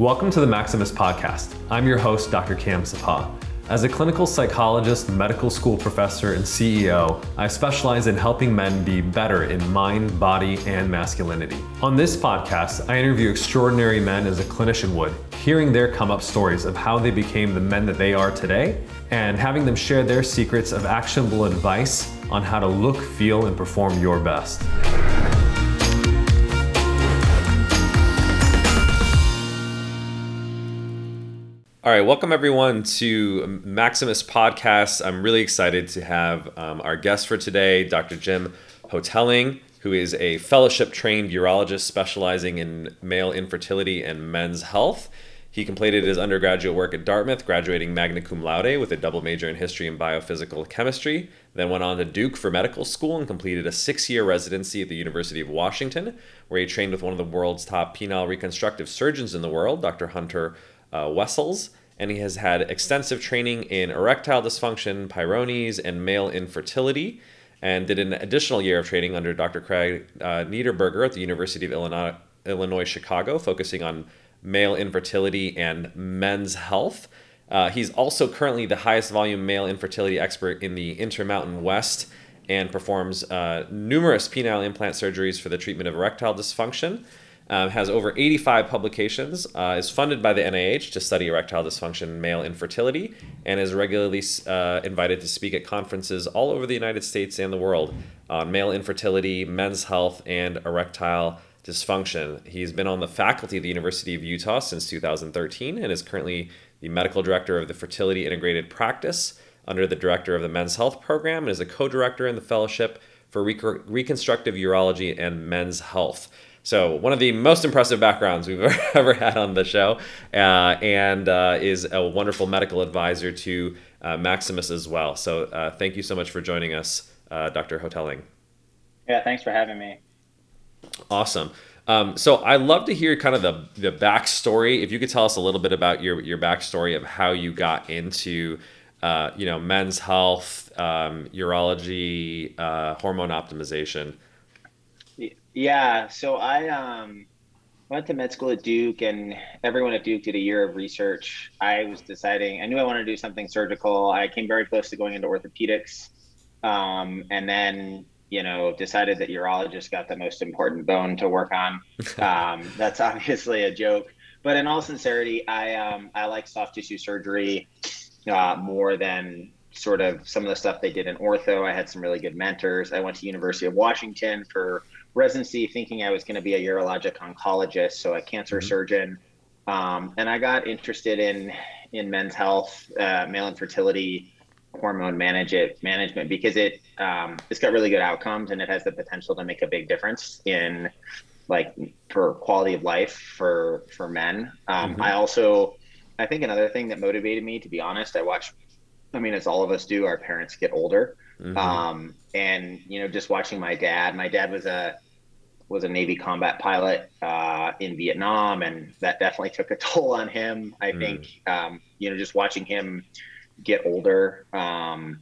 Welcome to the Maximus Podcast. I'm your host, Dr. Cam Sepah. As a clinical psychologist, medical school professor, and CEO, I specialize in helping men be better in mind, body, and masculinity. On this podcast, I interview extraordinary men as a clinician would, hearing their come up stories of how they became the men that they are today, and having them share their secrets of actionable advice on how to look, feel, and perform your best. All right, welcome everyone to Maximus Podcast. I'm really excited to have um, our guest for today, Dr. Jim Hotaling, who is a fellowship trained urologist specializing in male infertility and men's health. He completed his undergraduate work at Dartmouth, graduating magna cum laude with a double major in history and biophysical chemistry. Then went on to Duke for medical school and completed a six year residency at the University of Washington, where he trained with one of the world's top penile reconstructive surgeons in the world, Dr. Hunter uh, Wessells, and he has had extensive training in erectile dysfunction, Peyronie's, and male infertility, and did an additional year of training under Dr. Craig uh, Niederberger at the University of Illinois, Illinois, Chicago, focusing on male infertility and men's health. Uh, he's also currently the highest volume male infertility expert in the Intermountain West and performs uh, numerous penile implant surgeries for the treatment of erectile dysfunction um, has over 85 publications, uh, is funded by the NIH to study erectile dysfunction male infertility, and is regularly uh, invited to speak at conferences all over the United States and the world on male infertility, men's health, and erectile dysfunction. He's been on the faculty of the University of Utah since 2013 and is currently the medical director of the Fertility Integrated Practice under the director of the Men's Health Program and is a co director in the Fellowship for Reconstructive Urology and Men's Health. So one of the most impressive backgrounds we've ever had on the show, uh, and uh, is a wonderful medical advisor to uh, Maximus as well. So uh, thank you so much for joining us, uh, Dr. Hotaling. Yeah, thanks for having me. Awesome. Um, so I love to hear kind of the the backstory. If you could tell us a little bit about your your backstory of how you got into uh, you know men's health, um, urology, hormone optimization. Yeah, so I um, went to med school at Duke, and everyone at Duke did a year of research. I was deciding, I knew I wanted to do something surgical. I came very close to going into orthopedics, um, and then you know decided that urologist got the most important bone to work on. Um, that's obviously a joke, but in all sincerity, I um, I like soft tissue surgery uh, more than sort of some of the stuff they did in ortho. I had some really good mentors. I went to University of Washington for residency thinking I was going to be a urologic oncologist, so a cancer mm-hmm. surgeon. Um, and I got interested in in men's health, uh, male infertility, hormone manage it, management because it um, it's got really good outcomes and it has the potential to make a big difference in like for quality of life for for men. Um, mm-hmm. I also I think another thing that motivated me, to be honest, I watched. I mean, as all of us do, our parents get older, Mm-hmm. Um, and you know, just watching my dad. My dad was a was a Navy combat pilot uh, in Vietnam, and that definitely took a toll on him. I mm. think um, you know, just watching him get older, um,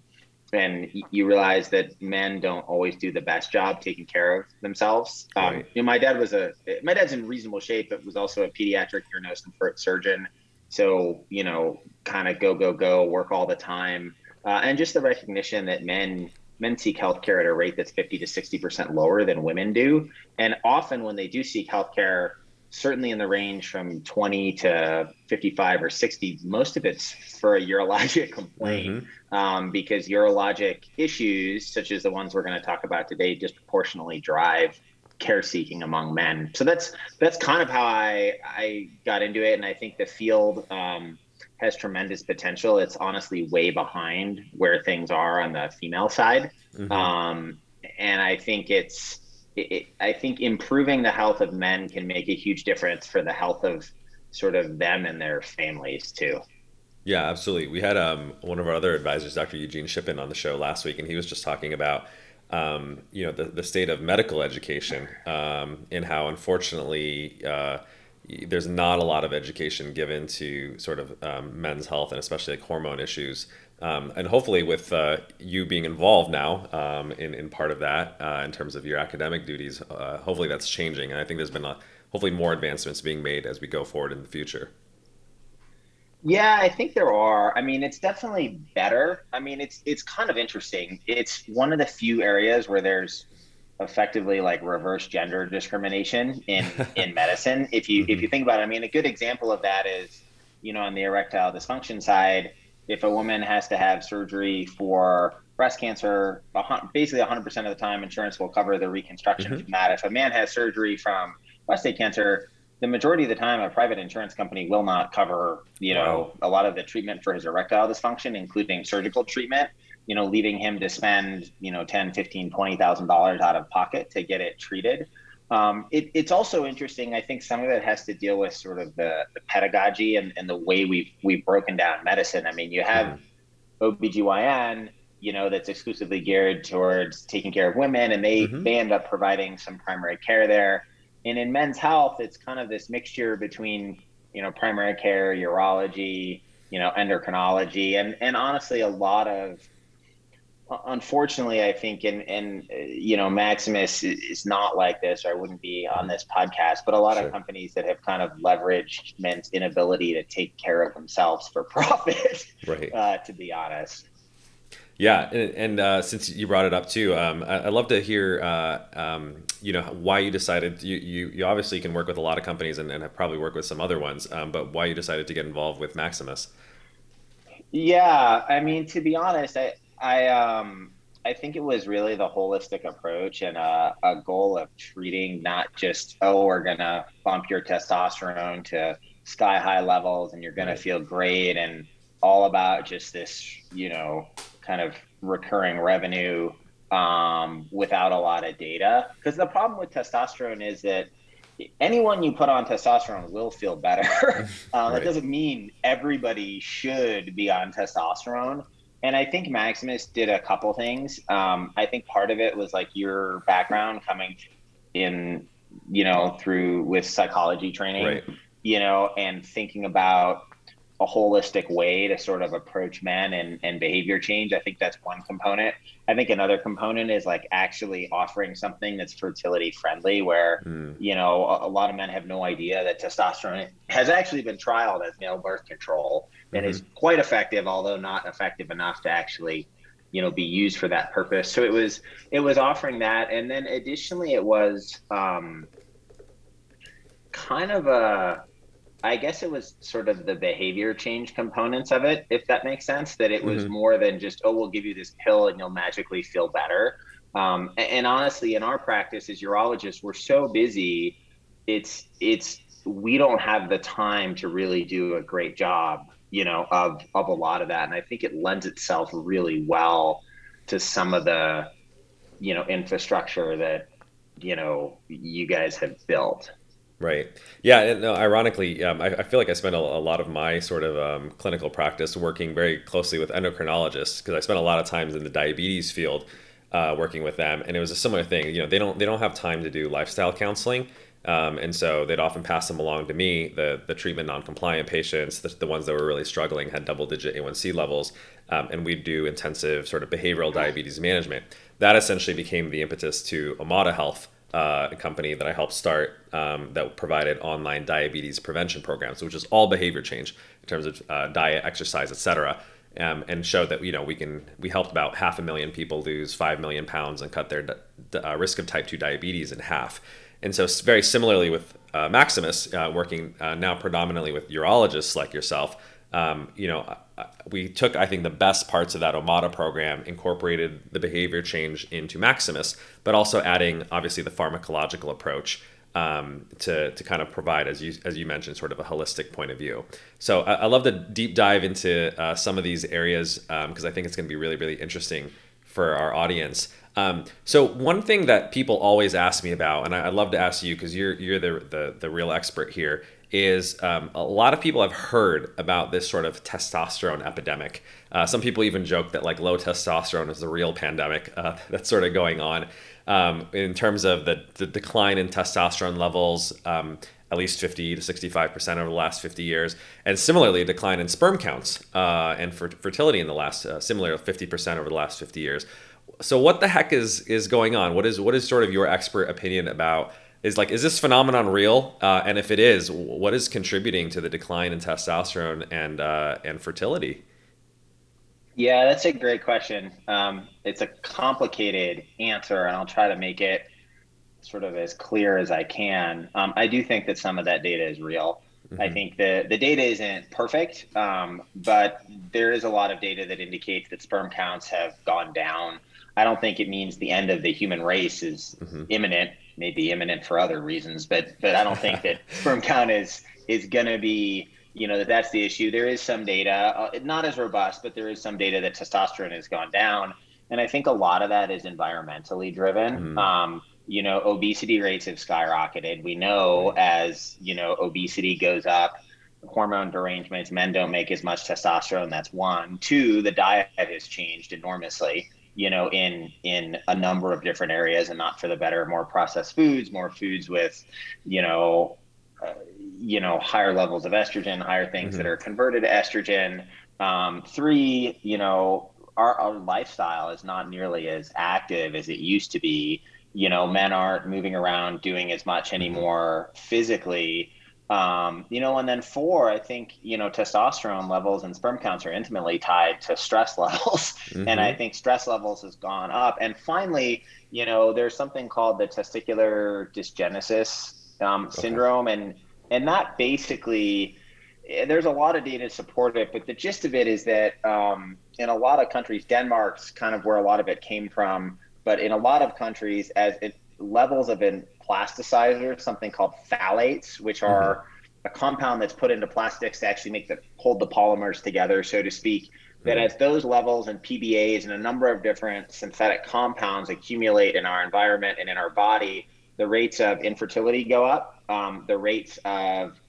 and you realize that men don't always do the best job taking care of themselves. Um, right. You know, my dad was a my dad's in reasonable shape, but was also a pediatric ear, nose, and throat surgeon. So you know, kind of go go go, work all the time uh, and just the recognition that men men seek healthcare at a rate that's 50 to 60 percent lower than women do, and often when they do seek healthcare, certainly in the range from 20 to 55 or 60, most of it's for a urologic complaint, mm-hmm. um, because urologic issues such as the ones we're going to talk about today disproportionately drive care seeking among men. So that's that's kind of how I I got into it, and I think the field. Um, has tremendous potential. It's honestly way behind where things are on the female side. Mm-hmm. Um, and I think it's, it, I think improving the health of men can make a huge difference for the health of sort of them and their families too. Yeah, absolutely. We had um, one of our other advisors, Dr. Eugene Shippen, on the show last week, and he was just talking about um, you know the, the state of medical education um, and how unfortunately uh, there's not a lot of education given to sort of um, men's health and especially like hormone issues. Um, and hopefully, with uh, you being involved now um, in, in part of that, uh, in terms of your academic duties, uh, hopefully that's changing. And I think there's been a hopefully more advancements being made as we go forward in the future. Yeah, I think there are. I mean, it's definitely better. I mean, it's it's kind of interesting. It's one of the few areas where there's effectively like reverse gender discrimination in in medicine. If you mm-hmm. if you think about it, I mean, a good example of that is, you know, on the erectile dysfunction side, if a woman has to have surgery for breast cancer, basically 100% of the time, insurance will cover the reconstruction mm-hmm. from that. If a man has surgery from prostate cancer, the majority of the time, a private insurance company will not cover, you know, wow. a lot of the treatment for his erectile dysfunction, including surgical treatment. You know, leaving him to spend, you know, ten, fifteen, twenty thousand dollars out of pocket to get it treated. Um, it, it's also interesting. I think some of it has to deal with sort of the, the pedagogy and, and, the way we've we've broken down medicine. I mean, you have mm. OBGYN, you know, that's exclusively geared towards taking care of women, and they mm-hmm. they end up providing some primary care there and in men's health, it's kind of this mixture between, you know, primary care, urology, you know, endocrinology, and and honestly, a lot of unfortunately, I think, and and you know, Maximus is not like this, or I wouldn't be on this podcast. But a lot sure. of companies that have kind of leveraged men's inability to take care of themselves for profit, right? Uh, to be honest. Yeah, and, and uh, since you brought it up too, um, I, would love to hear, uh, um, you know, why you decided. You, you, you obviously can work with a lot of companies and, and have probably worked with some other ones, um, but why you decided to get involved with Maximus? Yeah, I mean, to be honest, I I um I think it was really the holistic approach and a, a goal of treating not just oh we're gonna bump your testosterone to sky high levels and you're gonna feel great and all about just this you know kind of recurring revenue um, without a lot of data. Because the problem with testosterone is that anyone you put on testosterone will feel better. uh, right. That doesn't mean everybody should be on testosterone. And I think Maximus did a couple things. Um, I think part of it was like your background coming in, you know, through with psychology training, right. you know, and thinking about a holistic way to sort of approach men and, and behavior change. I think that's one component. I think another component is like actually offering something that's fertility friendly, where, mm. you know, a, a, lot of men have no idea that testosterone has actually been trialed as male birth control and mm-hmm. is quite effective, although not effective enough to actually, you know, be used for that purpose. So it was, it was offering that. And then additionally, it was um, kind of a, I guess it was sort of the behavior change components of it, if that makes sense. That it was mm-hmm. more than just, oh, we'll give you this pill and you'll magically feel better. Um, and, and, honestly, in our practice as urologists, we're so busy. It's it's we don't have the time to really do a great job, you know, of of a lot of that. And I think it lends itself really well to some of the, you know, infrastructure that you know you guys have built. Right. Yeah. no, ironically, um, I, I, feel like I spent a, a lot of my sort of um, clinical practice working very closely with endocrinologists because I spent a lot of times in the diabetes field uh, working with them, and it was a similar thing. You know, they don't they don't have time to do lifestyle counseling, um, and so they'd often pass them along to me. The the treatment non-compliant patients, the, the ones that were really struggling, had double-digit A1C levels, um, and we'd do intensive sort of behavioral diabetes management. That essentially became the impetus to Omada Health uh, company that I helped start um, that provided online diabetes prevention programs, which is all behavior change in terms of uh, diet, exercise, etc. Um, and showed that you know we can we helped about half a million people lose five million pounds and cut their uh, risk of type two diabetes in half. And so very similarly with uh, Maximus, uh, working uh, now predominantly with urologists like yourself, um, you know, we took, I think, the best parts of that Omada program, incorporated the behavior change into Maximus, but also adding, obviously, the pharmacological approach um, to, to kind of provide, as you, as you mentioned, sort of a holistic point of view. So I, I love to deep dive into uh, some of these areas because um, I think it's going to be really, really interesting for our audience. Um, so one thing that people always ask me about, and I, would love to ask you because you're you're the, the the real expert here, is um, a lot of people have heard about this sort of testosterone epidemic. Uh, some people even joke that like low testosterone is the real pandemic uh, that's sort of going on um, in terms of the, the, decline in testosterone levels. Um, at least 50 to 65% over the last 50 years, and similarly, a decline in sperm counts uh, and for fertility in the last, uh, similar 50% over the last 50 years. So, what the heck is is going on? What is what is sort of your expert opinion about is like, is this phenomenon real? Uh, and if it is, what is contributing to the decline in testosterone and uh, and fertility? Yeah, that's a great question. Um, it's a complicated answer, and I'll try to make it sort of as clear as I can. Um, I do think that some of that data is real. Mm-hmm. I think the the data isn't perfect, um, but there is a lot of data that indicates that sperm counts have gone down. I don't think it means the end of the human race is mm-hmm. imminent. Maybe imminent for other reasons, but but I don't think that sperm count is is going to be you know that that's the issue. There is some data, uh, not as robust, but there is some data that testosterone has gone down, and I think a lot of that is environmentally driven. Mm-hmm. Um, you know, obesity rates have skyrocketed. We know as, you know, obesity goes up, hormone derangements, men don't make as much testosterone. That's one. Two, the diet has changed enormously, you know, in in a number of different areas and not for the better, more processed foods, more foods with, you know, uh, you know, higher levels of estrogen, higher things mm-hmm. that are converted to estrogen. Um, three, you know, our, our lifestyle is not nearly as active as it used to be you know men aren't moving around doing as much anymore physically um, you know and then four i think you know testosterone levels and sperm counts are intimately tied to stress levels. Mm-hmm. and i think stress levels has gone up. And finally you know there's something called the testicular dysgenesis um, okay. syndrome. And and that basically eh, there's a lot of data to support it. But the gist of it is that um, in a lot of countries denmark's kind of where a lot of it came from. But in a lot of countries, as it levels of an plasticizer, something called phthalates, which are mm-hmm. a compound that's put into plastics to actually make the hold the polymers together, so to speak. That mm-hmm. as those levels and PBAs and a number of different synthetic compounds accumulate in our environment and in our body, the rates of infertility go up, um, the rates of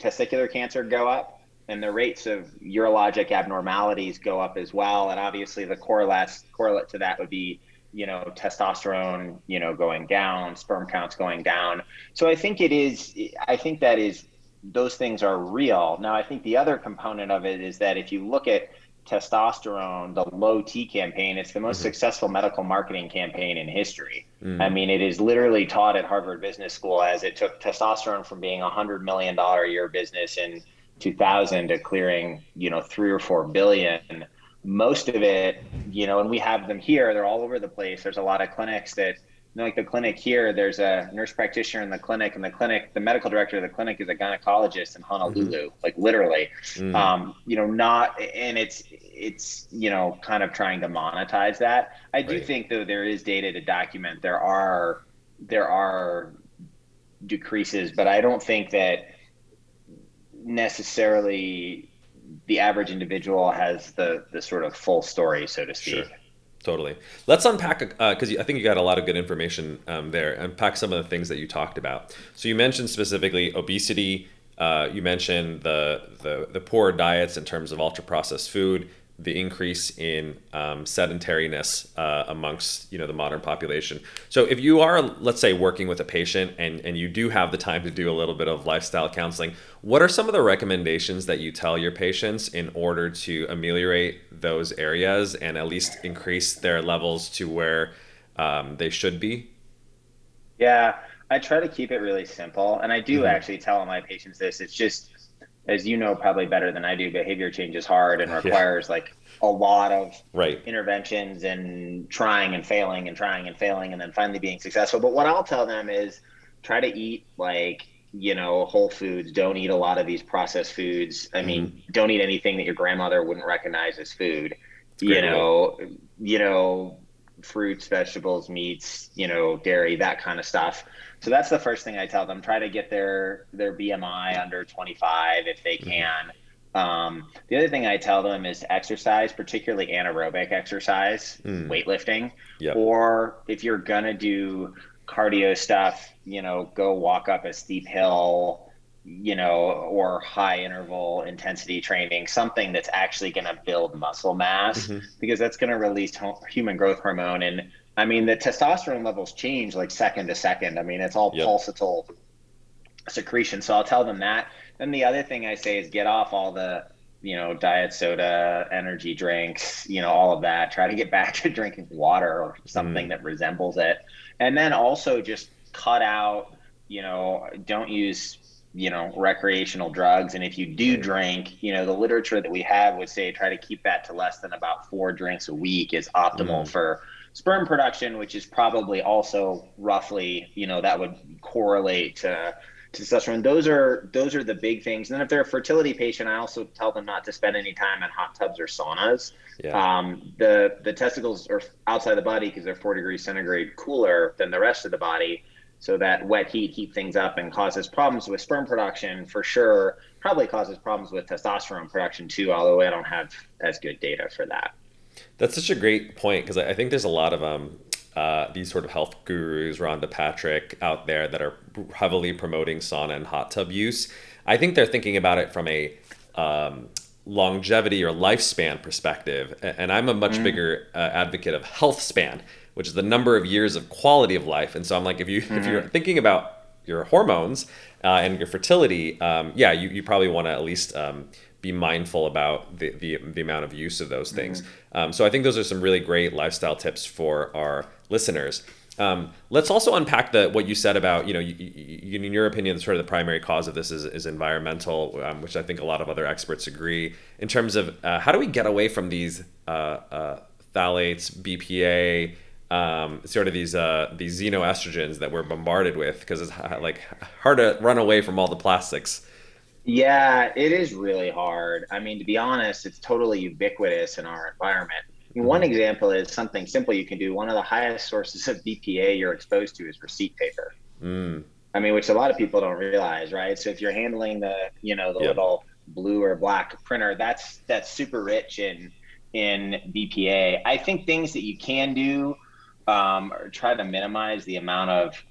testicular cancer go up, and the rates of urologic abnormalities go up as well. And obviously, the correlate correlate to that would be you know testosterone you know going down sperm counts going down so i think it is i think that is those things are real now i think the other component of it is that if you look at testosterone the low t campaign it's the most mm-hmm. successful medical marketing campaign in history mm-hmm. i mean it is literally taught at harvard business school as it took testosterone from being a hundred million dollar a year business in 2000 to clearing you know three or four billion most of it, you know, and we have them here, they're all over the place. There's a lot of clinics that, you know, like the clinic here, there's a nurse practitioner in the clinic, and the clinic, the medical director of the clinic is a gynecologist in Honolulu, mm-hmm. like literally. Mm-hmm. Um, you know, not, and it's, it's, you know, kind of trying to monetize that. I do right. think, though, there is data to document there are, there are decreases, but I don't think that necessarily the average individual has the the sort of full story, so to speak. Sure. Totally. Let's unpack because uh, I think you got a lot of good information um, there. Unpack some of the things that you talked about. So you mentioned specifically obesity. Uh, you mentioned the, the the poor diets in terms of ultra processed food the increase in um, sedentariness uh, amongst you know the modern population. So if you are let's say working with a patient and and you do have the time to do a little bit of lifestyle counseling, what are some of the recommendations that you tell your patients in order to ameliorate those areas and at least increase their levels to where um, they should be? Yeah, I try to keep it really simple, and I do mm-hmm. actually tell my patients this. It's just as you know probably better than I do, behavior change is hard and requires yeah. like a lot of right. interventions and trying and failing and trying and failing and then finally being successful. But what I'll tell them is try to eat like you know whole foods. Don't eat a lot of these processed foods. I mean, mm-hmm. don't eat anything that your grandmother wouldn't recognize as food. You know, you know, fruits, vegetables, meats, you know, dairy, that kind of stuff. So that's the first thing I tell them. Try to get their their BMI under 25 if they mm-hmm. can. Um, the other thing I tell them is exercise, particularly anaerobic exercise, mm. weightlifting, yep. or if you're gonna do cardio stuff, you know, go walk up a steep hill, you know, or high interval intensity training, something that's actually going to build muscle mass mm-hmm. because that's going to release human growth hormone. And I mean, the testosterone levels change like second to second. I mean, it's all yep. pulsatile secretion. So I'll tell them that. Then the other thing I say is get off all the, you know, diet soda, energy drinks, you know, all of that. Try to get back to drinking water or something mm. that resembles it. And then also just cut out you know, don't use you know recreational drugs and if you do drink you know the literature that we have would say try to keep that to less than about four drinks a week is optimal mm. for sperm production which is probably also roughly you know that would correlate to testosterone. Those are those are the big things. And then if they're a fertility patient i also tell them not to spend any time in hot tubs or saunas. Yeah. um, the the testicles are outside the body because they're four degrees centigrade cooler than the rest of the body. So that wet heat heat things up and causes problems with sperm production for sure. Probably causes problems with testosterone production too although i don't have as good data for that that's such a great point because I think there's a lot of um, uh, these sort of health gurus, Rhonda Patrick, out there that are heavily promoting sauna and hot tub use. I think they're thinking about it from a um, longevity or lifespan perspective, and I'm a much mm. bigger uh, advocate of health span which is the number of years of quality of life. And so I'm like, if you mm-hmm. if you're mm-hmm. thinking about your hormones uh, and your fertility, um, yeah, you, you probably want to at least um, be mindful about the, the, the amount of use of those things. Mm-hmm. Um, so I think those are some really great lifestyle tips for our listeners. Um, let's also unpack the what you said about you know you, you, in your opinion sort of the primary cause of this is, is environmental, um, which I think a lot of other experts agree. In terms of uh, how do we get away from these uh, uh, phthalates, BPA, um, sort of these uh, these xenoestrogens that we're bombarded with because it's like hard to run away from all the plastics. Yeah, it is really hard. I mean, to be honest, it's totally ubiquitous in our environment. I mean, one mm-hmm. example is something simple you can do. One of the highest sources of BPA you're exposed to is receipt paper. Mm. I mean, which a lot of people don't realize, right? So if you're handling the, you know, the yep. little blue or black printer, that's that's super rich in in BPA. I think things that you can do um, or try to minimize the amount of,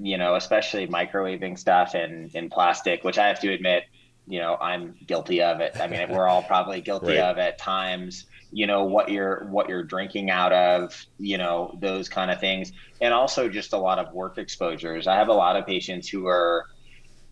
you know, especially microwaving stuff in, in plastic, which I have to admit, you know, I'm guilty of it. I mean, we're all probably guilty right. of at times, you know, what you're, what you're drinking out of, you know, those kind of things. And also just a lot of work exposures. I have a lot of patients who are,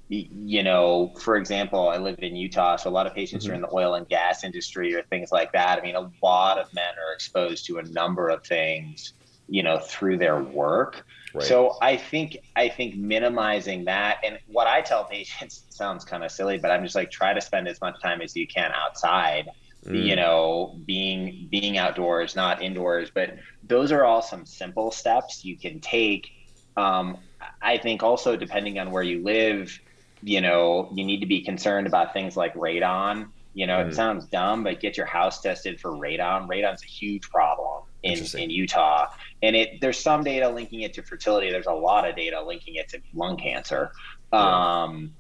you know, for example, I live in Utah, so a lot of patients mm-hmm. are in the oil and gas industry or things like that. I mean, a lot of men are exposed to a number of things you know through their work right. so i think i think minimizing that and what i tell patients sounds kind of silly but i'm just like try to spend as much time as you can outside mm. you know being being outdoors not indoors but those are all some simple steps you can take um, i think also depending on where you live you know you need to be concerned about things like radon you know, mm. it sounds dumb, but get your house tested for radon. Radon's a huge problem in, in Utah. And it there's some data linking it to fertility. There's a lot of data linking it to lung cancer. Um,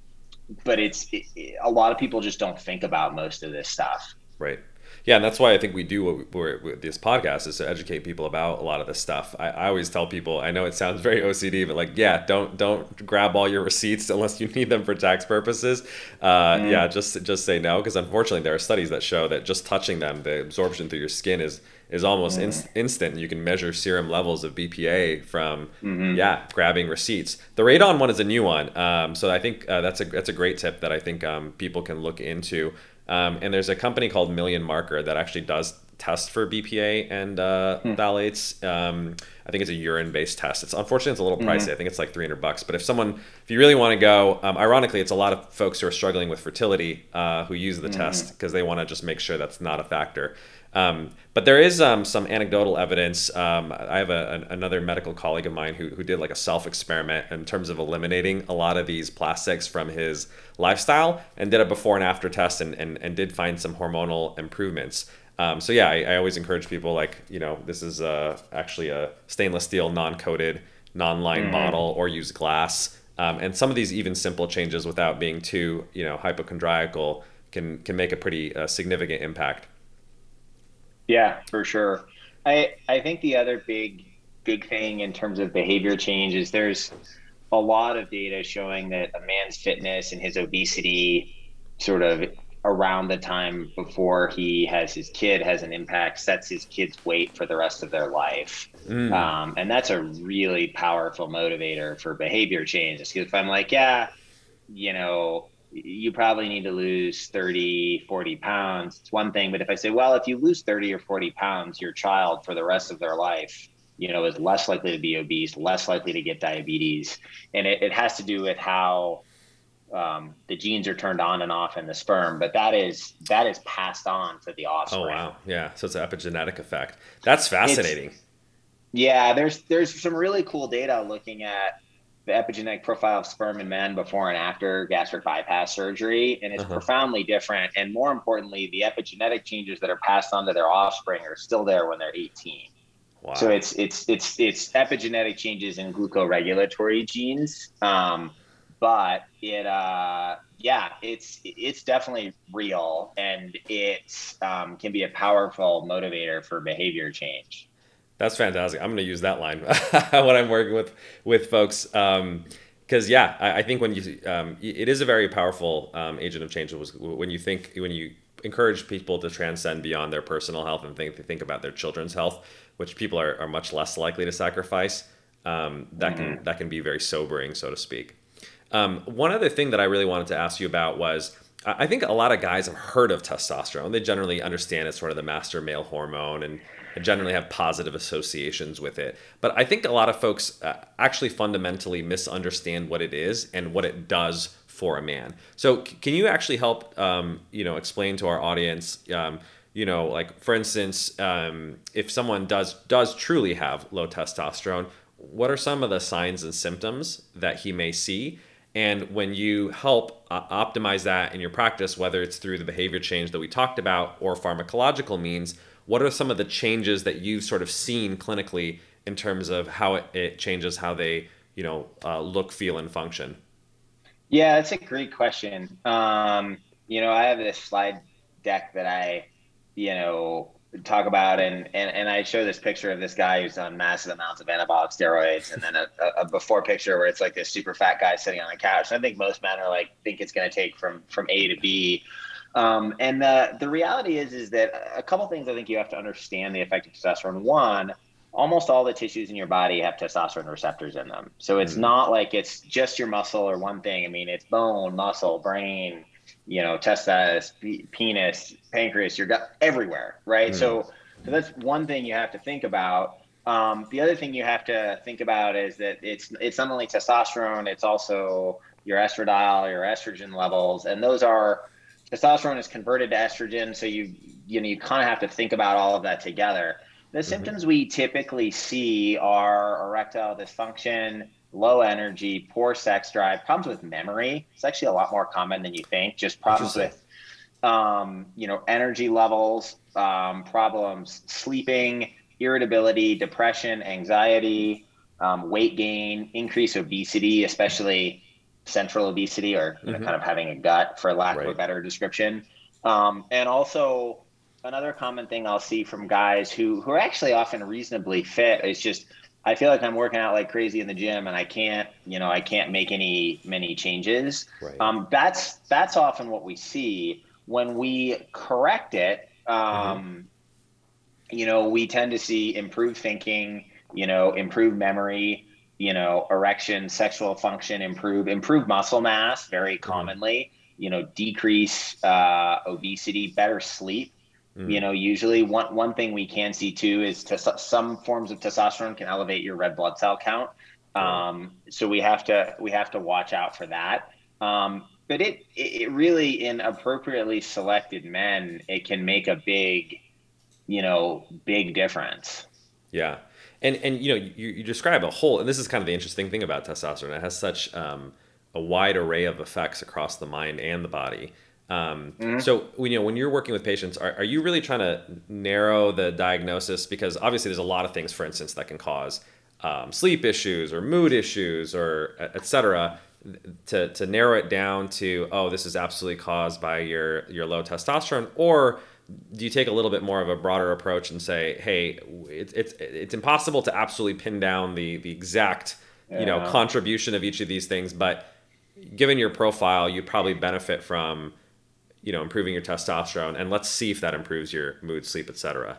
but it's it, a lot of people just don't think about most of this stuff. Right yeah, and that's why I think we do what we're, with this podcast is to educate people about a lot of this stuff. I, I always tell people, I know it sounds very OCD, but like, yeah, don't don't grab all your receipts unless you need them for tax purposes. Uh, mm. Yeah, just just say no because unfortunately there are studies that show that just touching them, the absorption through your skin is is almost mm. instant. You can measure serum levels of BPA from mm-hmm. yeah grabbing receipts. The radon one is a new one, um, so I think uh, that's a that's a great tip that I think um, people can look into. Um, and there's a company called Million Marker that actually does test for BPA and uh, hmm. phthalates. Um, I think it's a urine-based test. It's unfortunately it's a little pricey. Mm-hmm. I think it's like 300 bucks. But if someone, if you really want to go, um, ironically, it's a lot of folks who are struggling with fertility uh, who use the mm-hmm. test because they want to just make sure that's not a factor. Um, but there is um, some anecdotal evidence. Um, I have a, an, another medical colleague of mine who, who did like a self experiment in terms of eliminating a lot of these plastics from his lifestyle and did a before and after test and, and, and did find some hormonal improvements. Um, so yeah, I, I, always encourage people like, you know, this is uh, actually a stainless steel non-coated, non-lined mm-hmm. bottle or use glass. Um, and some of these even simple changes without being too, you know, hypochondriacal can, can make a pretty uh, significant impact. Yeah, for sure. I I think the other big big thing in terms of behavior change is there's a lot of data showing that a man's fitness and his obesity sort of around the time before he has his kid has an impact sets his kid's weight for the rest of their life mm. um, and that's a really powerful motivator for behavior change because if i'm like yeah you know you probably need to lose 30, 40 pounds. It's one thing. But if I say, well, if you lose 30 or 40 pounds, your child for the rest of their life you know, is less likely to be obese, less likely to get diabetes. And it, it has to do with how um, the genes are turned on and off in the sperm, but that is that is passed on to the offspring. Oh wow, yeah. So it's an epigenetic effect. That's fascinating. It's, yeah, there's there's some really cool data looking at the epigenetic profile of sperm in men before and after gastric bypass surgery, and it's uh-huh. profoundly different. And more importantly, the epigenetic changes that are passed on to their offspring are still there when they're 18. Wow. So it's it's it's it's epigenetic changes in glucoregulatory genes. Um, but it uh yeah it's it's definitely real and it um, can be a powerful motivator for behavior change that's fantastic i'm going to use that line when i'm working with with folks because um, yeah I, I, think when you um, it is a very powerful um, agent of change when you think when you encourage people to transcend beyond their personal health and think think about their children's health which people are, are much less likely to sacrifice um, that mm-hmm. can that can be very sobering so to speak um, one other thing that I really wanted to ask you about was I think a lot of guys have heard of testosterone. They generally understand it's sort of the master male hormone and generally have positive associations with it. But I think a lot of folks uh, actually fundamentally misunderstand what it is and what it does for a man. So can you actually help, um, you know, explain to our audience, um, you know, like for instance, um, if someone does does truly have low testosterone, what are some of the signs and symptoms that he may see? And when you help uh, optimize that in your practice, whether it's through the behavior change that we talked about or pharmacological means, what are some of the changes that you've sort of seen clinically in terms of how it, it changes how they, you know, uh, look, feel, and function? Yeah, that's a great question. Um, you know, I have this slide deck that I, you know, talk about and, and and I show this picture of this guy who's on massive amounts of anabolic steroids and then a, a, before picture where it's like this super fat guy sitting on a couch. And I think most men are like think it's going to take from from A to B. Um, and the the reality is is that a couple things I think you have to understand the effect of testosterone. One, almost all the tissues in your body have testosterone receptors in them. So it's mm-hmm. not like it's just your muscle or one thing. I mean, it's bone, muscle, brain, you know, testis, penis, pancreas, your gut, everywhere, right? Mm. So, so that's one thing you have to think about. Um, the other thing you have to think about is that it's it's not only testosterone, it's also your estradiol, your estrogen levels, and those are testosterone is converted to estrogen. So you you know you kind of have to think about all of that together. The mm-hmm. symptoms we typically see are erectile dysfunction, low energy, poor sex drive, problems with memory. It's actually a lot more common than you think. Just problems with, um, you know, energy levels, um, problems sleeping, irritability, depression, anxiety, um, weight gain, increased obesity, especially central obesity or mm-hmm. kind of having a gut, for lack right. of a better description. Um, and also, another common thing I'll see from guys who who are actually often reasonably fit is just I feel like I'm working out like crazy in the gym and I can't, you know, I can't make any many changes. Right. Um, that's that's often what we see when we correct it. Um, mm-hmm. You know, we tend to see improved thinking, you know, improved memory, you know, erection, sexual function, improve, improve muscle mass, very mm-hmm. commonly. Mm-hmm. You know, decrease uh, obesity, better sleep. Mm. You know, usually one one thing we can see too is to, some forms of testosterone can elevate your red blood cell count. Um, so we have to we have to watch out for that. Um, but it it really in appropriately selected men, it can make a big, you know, big difference. Yeah, and and you know you, you describe a whole, and this is kind of the interesting thing about testosterone. It has such um, a wide array of effects across the mind and the body. Um, mm-hmm. So when you know when you're working with patients, are, are you really trying to narrow the diagnosis? Because obviously there's a lot of things, for instance, that can cause um, sleep issues or mood issues or etc. To to narrow it down to oh this is absolutely caused by your your low testosterone, or do you take a little bit more of a broader approach and say hey it's it's it's impossible to absolutely pin down the the exact yeah. you know contribution of each of these things, but given your profile, you probably benefit from you know improving your testosterone and let's see if that improves your mood sleep etc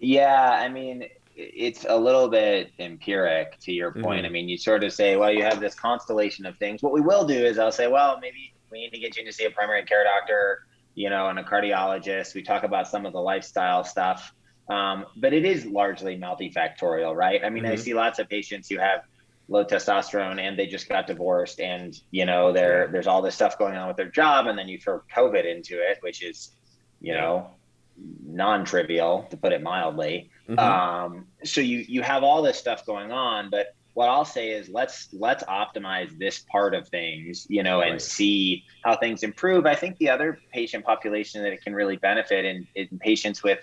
yeah i mean it's a little bit empiric to your point mm-hmm. i mean you sort of say well you have this constellation of things what we will do is i'll say well maybe we need to get you to see a primary care doctor you know and a cardiologist we talk about some of the lifestyle stuff Um, but it is largely multifactorial, right? I mean, mm-hmm. I see lots of patients who have low testosterone and they just got divorced and you know there there's all this stuff going on with their job and then you throw covid into it which is you know non-trivial to put it mildly mm-hmm. um, so you you have all this stuff going on but what i'll say is let's let's optimize this part of things you know and right. see how things improve i think the other patient population that it can really benefit in, in patients with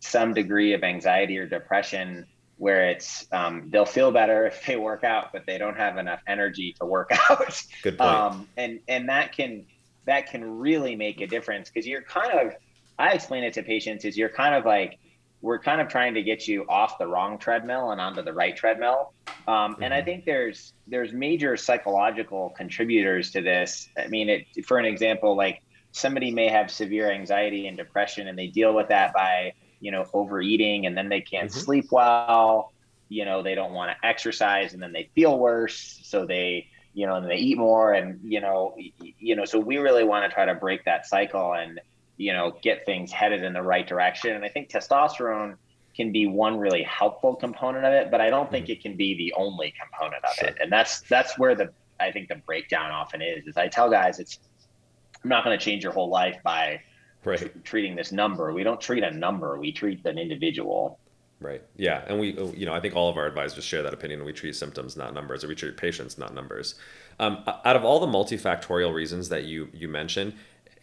some degree of anxiety or depression where it's um, they'll feel better if they work out, but they don't have enough energy to work out. Good point. Um, and and that can that can really make a difference because you're kind of I explain it to patients is you're kind of like we're kind of trying to get you off the wrong treadmill and onto the right treadmill. Um, mm-hmm. And I mm-hmm. think there's there's major psychological contributors to this. I mean, it, for an example, like somebody may have severe anxiety and depression, and they deal with that by you know, overeating and then they can't mm-hmm. sleep well. You know, they don't want to exercise and then they feel worse. So they, you know, and they eat more and, you know, you know, so we really want to try to break that cycle and, you know, get things headed in the right direction. And I think testosterone can be one really helpful component of it, but I don't mm-hmm. think it can be the only component of sure. it. And that's that's where the I think the breakdown often is. Is I tell guys it's I'm not going to change your whole life by right. treating this number. We don't treat a number, we treat an individual. Right. Yeah. And we, you know, I think all of our advisors share that opinion. We treat symptoms, not numbers, or we treat patients, not numbers. Um, out of all the multifactorial reasons that you you mentioned,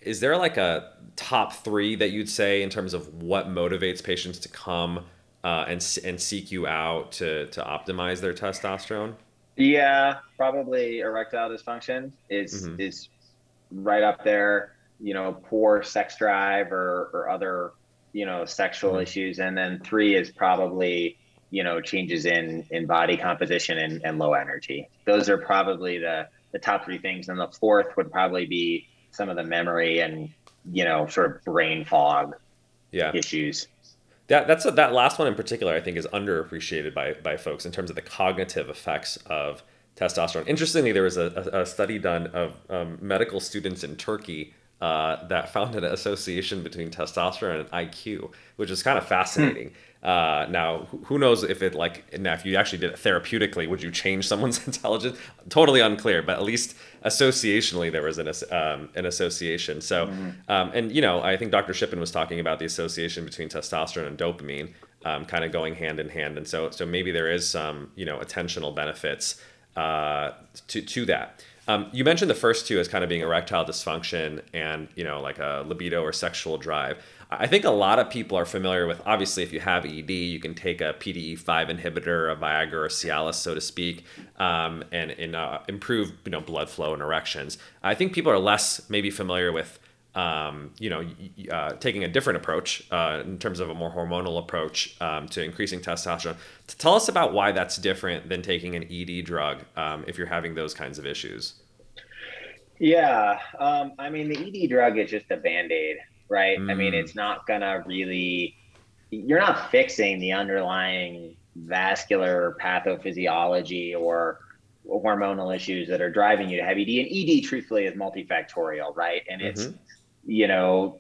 is there like a top three that you'd say in terms of what motivates patients to come uh, and and seek you out to to optimize their testosterone? Yeah, probably erectile dysfunction is mm-hmm. is right up there you know, poor sex drive or, or other, you know, sexual mm-hmm. issues. And then three is probably, you know, changes in, in body composition and, and low energy. Those are probably the, the top three things. And the fourth would probably be some of the memory and, you know, sort of brain fog yeah. issues. That that's a, that last one in particular. I think is underappreciated by by folks in terms of the cognitive effects of testosterone. Interestingly, there was a, a study done of um, medical students in Turkey uh, that found an association between testosterone and IQ, which is kind of fascinating. Hmm. Uh, now, who knows if it like now if you actually did it therapeutically, would you change someone's intelligence? Totally unclear, but at least associationally there was an um, an association. So, mm-hmm. um, and you know, I think Dr. Shippen was talking about the association between testosterone and dopamine, um, kind of going hand in hand, and so so maybe there is some you know attentional benefits uh, to to that. Um, you mentioned the first two as kind of being erectile dysfunction and you know like a libido or sexual drive. I think a lot of people are familiar with obviously if you have ED, you can take a PDE5 inhibitor, a Viagra or Cialis, so to speak, um, and, and uh, improve you know blood flow and erections. I think people are less maybe familiar with um, you know, uh, taking a different approach uh, in terms of a more hormonal approach um, to increasing testosterone. To tell us about why that's different than taking an ED drug um, if you're having those kinds of issues. Yeah, um, I mean, the ED drug is just a band aid, right? Mm. I mean, mm. it's not gonna really, you're not fixing the underlying vascular pathophysiology or hormonal issues that are driving you to have ED. And ED, truthfully, is multifactorial, right? And it's mm-hmm you know,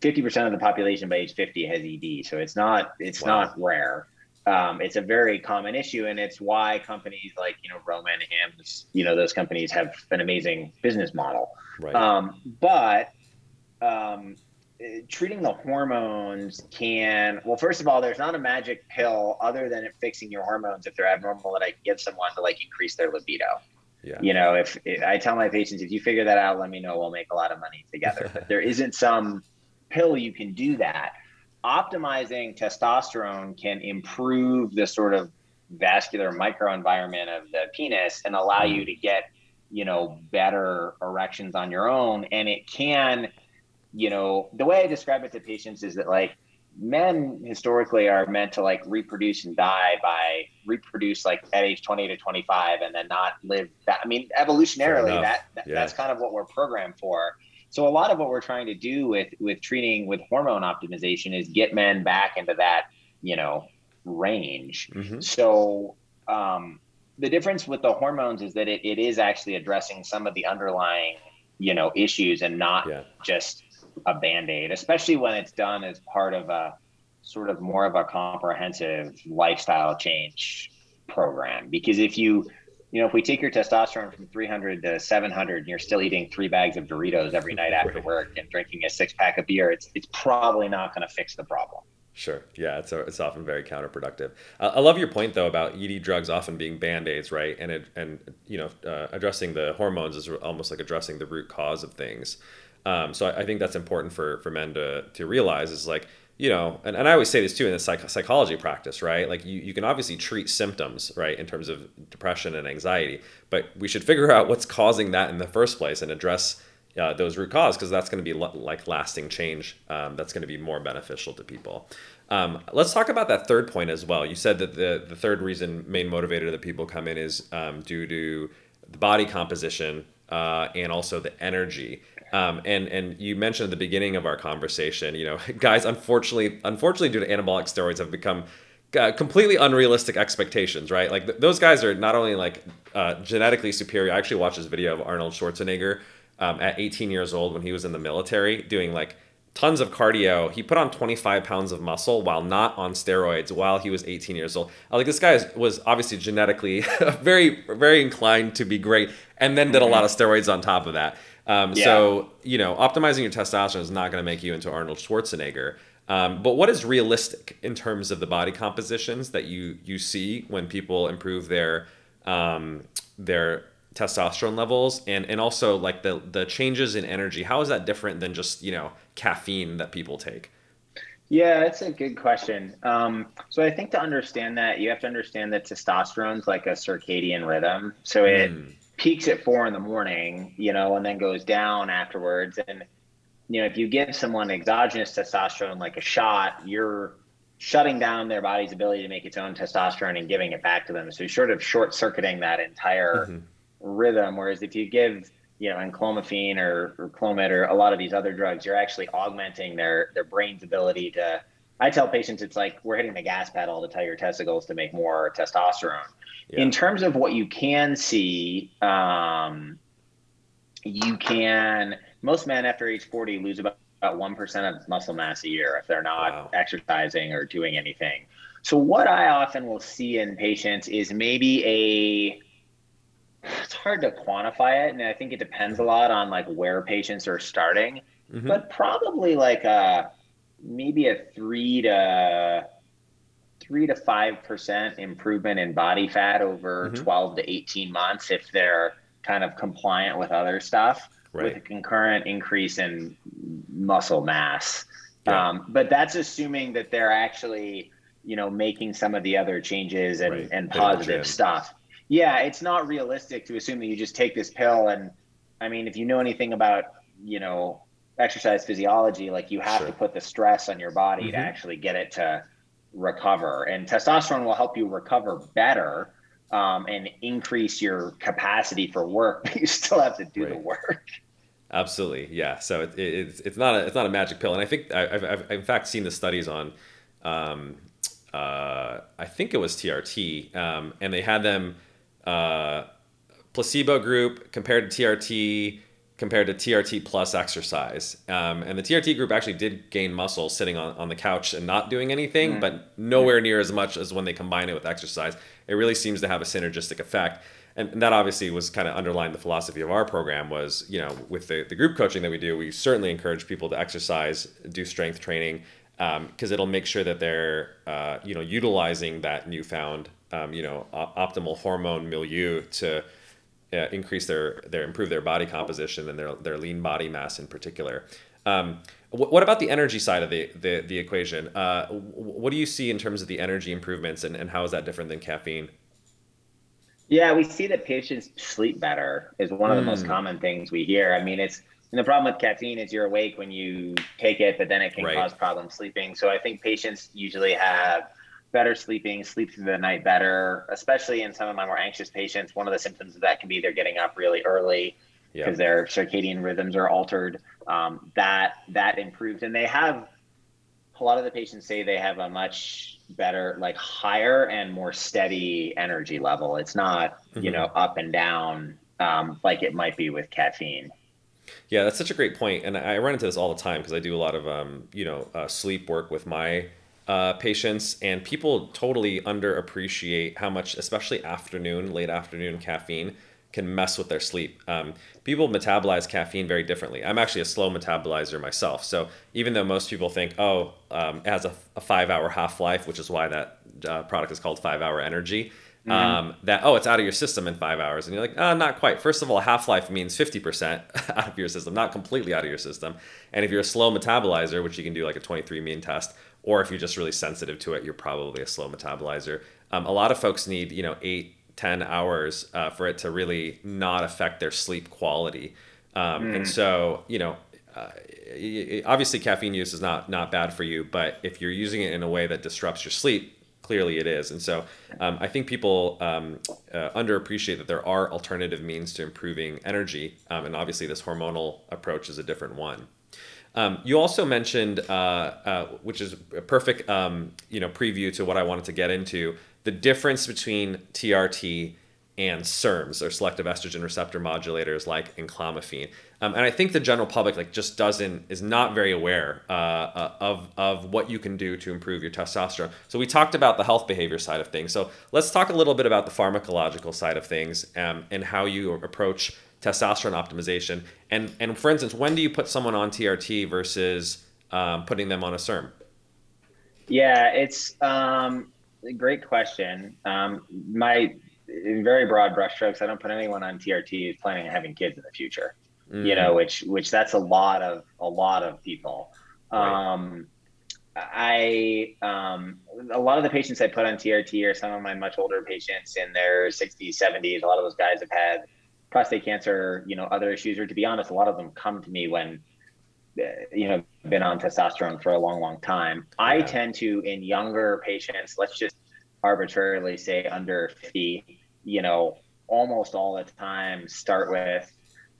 50% of the population by age 50 has ED. So it's not, it's wow. not rare. Um, it's a very common issue. And it's why companies like, you know, Roman, Hims, you know, those companies have an amazing business model. Right. Um, but, um, treating the hormones can well first of all there's not a magic pill other than it fixing your hormones if they're abnormal that i can give someone to like increase their libido yeah. You know, if, if, I tell my patients, if you figure that out, let me know. We'll make a lot of money together. but there isn't some pill you can do that. Optimizing testosterone can improve the sort of vascular microenvironment of the penis and allow mm. you to get, you know, better erections on your own. And it can, you know, the way I describe it to patients is that like men historically are meant to like reproduce and die by reproduce like at age 20 to 25 and then not live that i mean evolutionarily that, that yeah. that's kind of what we're programmed for so a lot of what we're trying to do with with treating with hormone optimization is get men back into that you know range mm-hmm. so um, the difference with the hormones is that it, it is actually addressing some of the underlying you know issues and not yeah. just a band-aid especially when it's done as part of a sort of more of a comprehensive lifestyle change program because if you you know if we take your testosterone from 300 to 700 and you're still eating three bags of doritos every night after work and drinking a six pack of beer it's it's probably not going to fix the problem Sure. Yeah, it's it's often very counterproductive. Uh, I love your point though about ED drugs often being band aids, right? And it and you know uh, addressing the hormones is almost like addressing the root cause of things. Um, so I, I, think that's important for for men to to realize is like you know, and, and I always say this too in the psych- psychology practice, right? Like you, you can obviously treat symptoms, right, in terms of depression and anxiety, but we should figure out what's causing that in the first place and address uh, those root cause because that's going to be like lasting change um, that's going to be more beneficial to people. Um, let's talk about that third point as well. You said that the, the third reason, main motivator that people come in is um, due to the body composition uh, and also the energy. Um, and and you mentioned at the beginning of our conversation, you know, guys, unfortunately, unfortunately, due to anabolic steroids, have become uh, completely unrealistic expectations, right? Like th- those guys are not only like uh, genetically superior. I actually watched this video of Arnold Schwarzenegger um, at 18 years old when he was in the military doing like tons of cardio. He put on 25 pounds of muscle while not on steroids while he was 18 years old. Like this guy was obviously genetically very, very inclined to be great, and then did a lot of steroids on top of that. Um, yeah. So, you know, optimizing your testosterone is not going to make you into Arnold Schwarzenegger. Um, but what is realistic in terms of the body compositions that you you see when people improve their um, their testosterone levels and and also like the the changes in energy? How is that different than just you know caffeine that people take? Yeah, that's a good question. Um, so I think to understand that, you have to understand that testosterone is like a circadian rhythm. So it mm peaks at four in the morning, you know, and then goes down afterwards. And, you know, if you give someone exogenous testosterone like a shot, you're shutting down their body's ability to make its own testosterone and giving it back to them. So you're sort of short circuiting that entire mm-hmm. rhythm. Whereas if you give, you know, enclomiphene or, or Clomid or a lot of these other drugs, you're actually augmenting their their brain's ability to. I tell patients it's like we're hitting the gas pedal to tell your testicles to make more testosterone. Yeah. In terms of what you can see, um, you can most men after age 40 lose about, about 1% of muscle mass a year if they're not wow. exercising or doing anything. So what I often will see in patients is maybe a it's hard to quantify it and I think it depends a lot on like where patients are starting, mm-hmm. but probably like a maybe a 3 to three to five percent improvement in body fat over mm-hmm. 12 to 18 months if they're kind of compliant with other stuff right. with a concurrent increase in muscle mass yeah. um, but that's assuming that they're actually you know making some of the other changes and, right. and positive stuff yeah it's not realistic to assume that you just take this pill and i mean if you know anything about you know exercise physiology like you have sure. to put the stress on your body mm-hmm. to actually get it to recover. And testosterone will help you recover better um, and increase your capacity for work, but you still have to do right. the work. Absolutely, yeah. So it, it, it's it's not a it's not a magic pill, and I think I, have I've in fact seen the studies on, um, uh, I think it was TRT, um, and they had them uh, placebo group compared to TRT compared to TRT plus exercise. Um, and the TRT group actually did gain muscle sitting on, on the couch and not doing anything, mm-hmm. but nowhere near as much as when they combine it with exercise. It really seems to have a synergistic effect. And, that obviously was kind of underlying the philosophy of our program was, you know, with the, the group coaching that we do, we certainly encourage people to exercise, do strength training, because um, it'll make sure that they're, uh, you know, utilizing that newfound, um, you know, optimal hormone milieu to, uh, increase their their improve their body composition and their their lean body mass in particular. Um, wh- what about the energy side of the the, the equation? Uh, what do you see in terms of the energy improvements, and, and how is that different than caffeine? Yeah, we see that patients sleep better is one of the mm. most hmm. common things we hear. I mean, it's and the problem with caffeine is you're awake when you take it, but then it can right. cause problems sleeping. So I think patients usually have better sleeping, sleep through the night better, especially in some of my more anxious patients. One of the symptoms of that can be they're getting up really early because yep. their circadian rhythms are altered. Um, that that improves, and they have a lot of the patients say they have a much better, like higher and more steady energy level. It's not mm-hmm. you know up and down um, like it might be with caffeine. Yeah, that's such a great point, and I run into this all the time because I do a lot of um, you know uh, sleep work with my uh, patients, and people totally underappreciate how much, especially afternoon, late afternoon caffeine can mess with their sleep. Um, people metabolize caffeine very differently. I'm actually a slow metabolizer myself. So even though most people think, oh, um, it has a, a five hour half life, which is why that uh, product is called Five Hour Energy, mm-hmm. um, that, oh, it's out of your system in five hours. And you're like, oh, not quite. First of all, half life means 50% out of your system, not completely out of your system. And if you're a slow metabolizer, which you can do like a 23andMe test, or if you're just really sensitive to it, you're probably a slow metabolizer. Um, a lot of folks need, you know, eight, 10 hours uh, for it to really not affect their sleep quality. Um, mm. And so, you know, uh, obviously caffeine use is not not bad for you, but if you're using it in a way that disrupts your sleep, clearly it is. And so, um, I think people um, uh, underappreciate that there are alternative means to improving energy, um, and obviously this hormonal approach is a different one. Um, you also mentioned, uh, uh, which is a perfect, um, you know, preview to what I wanted to get into, the difference between TRT and SERMs or selective estrogen receptor modulators like enclomiphene. Um, and I think the general public like just doesn't is not very aware uh, uh, of of what you can do to improve your testosterone. So we talked about the health behavior side of things. So let's talk a little bit about the pharmacological side of things um, and how you approach testosterone optimization. And and for instance, when do you put someone on TRT versus um, putting them on a SERM? Yeah, it's um, a great question. Um, my in very broad brushstrokes, I don't put anyone on TRT who's planning on having kids in the future. Mm. You know, which which that's a lot of a lot of people. Right. Um, I um, a lot of the patients I put on TRT are some of my much older patients in their 60s, 70s. A lot of those guys have had prostate cancer, you know, other issues, or to be honest, a lot of them come to me when uh, you know been on testosterone for a long long time yeah. i tend to in younger patients let's just arbitrarily say under 50 you know almost all the time start with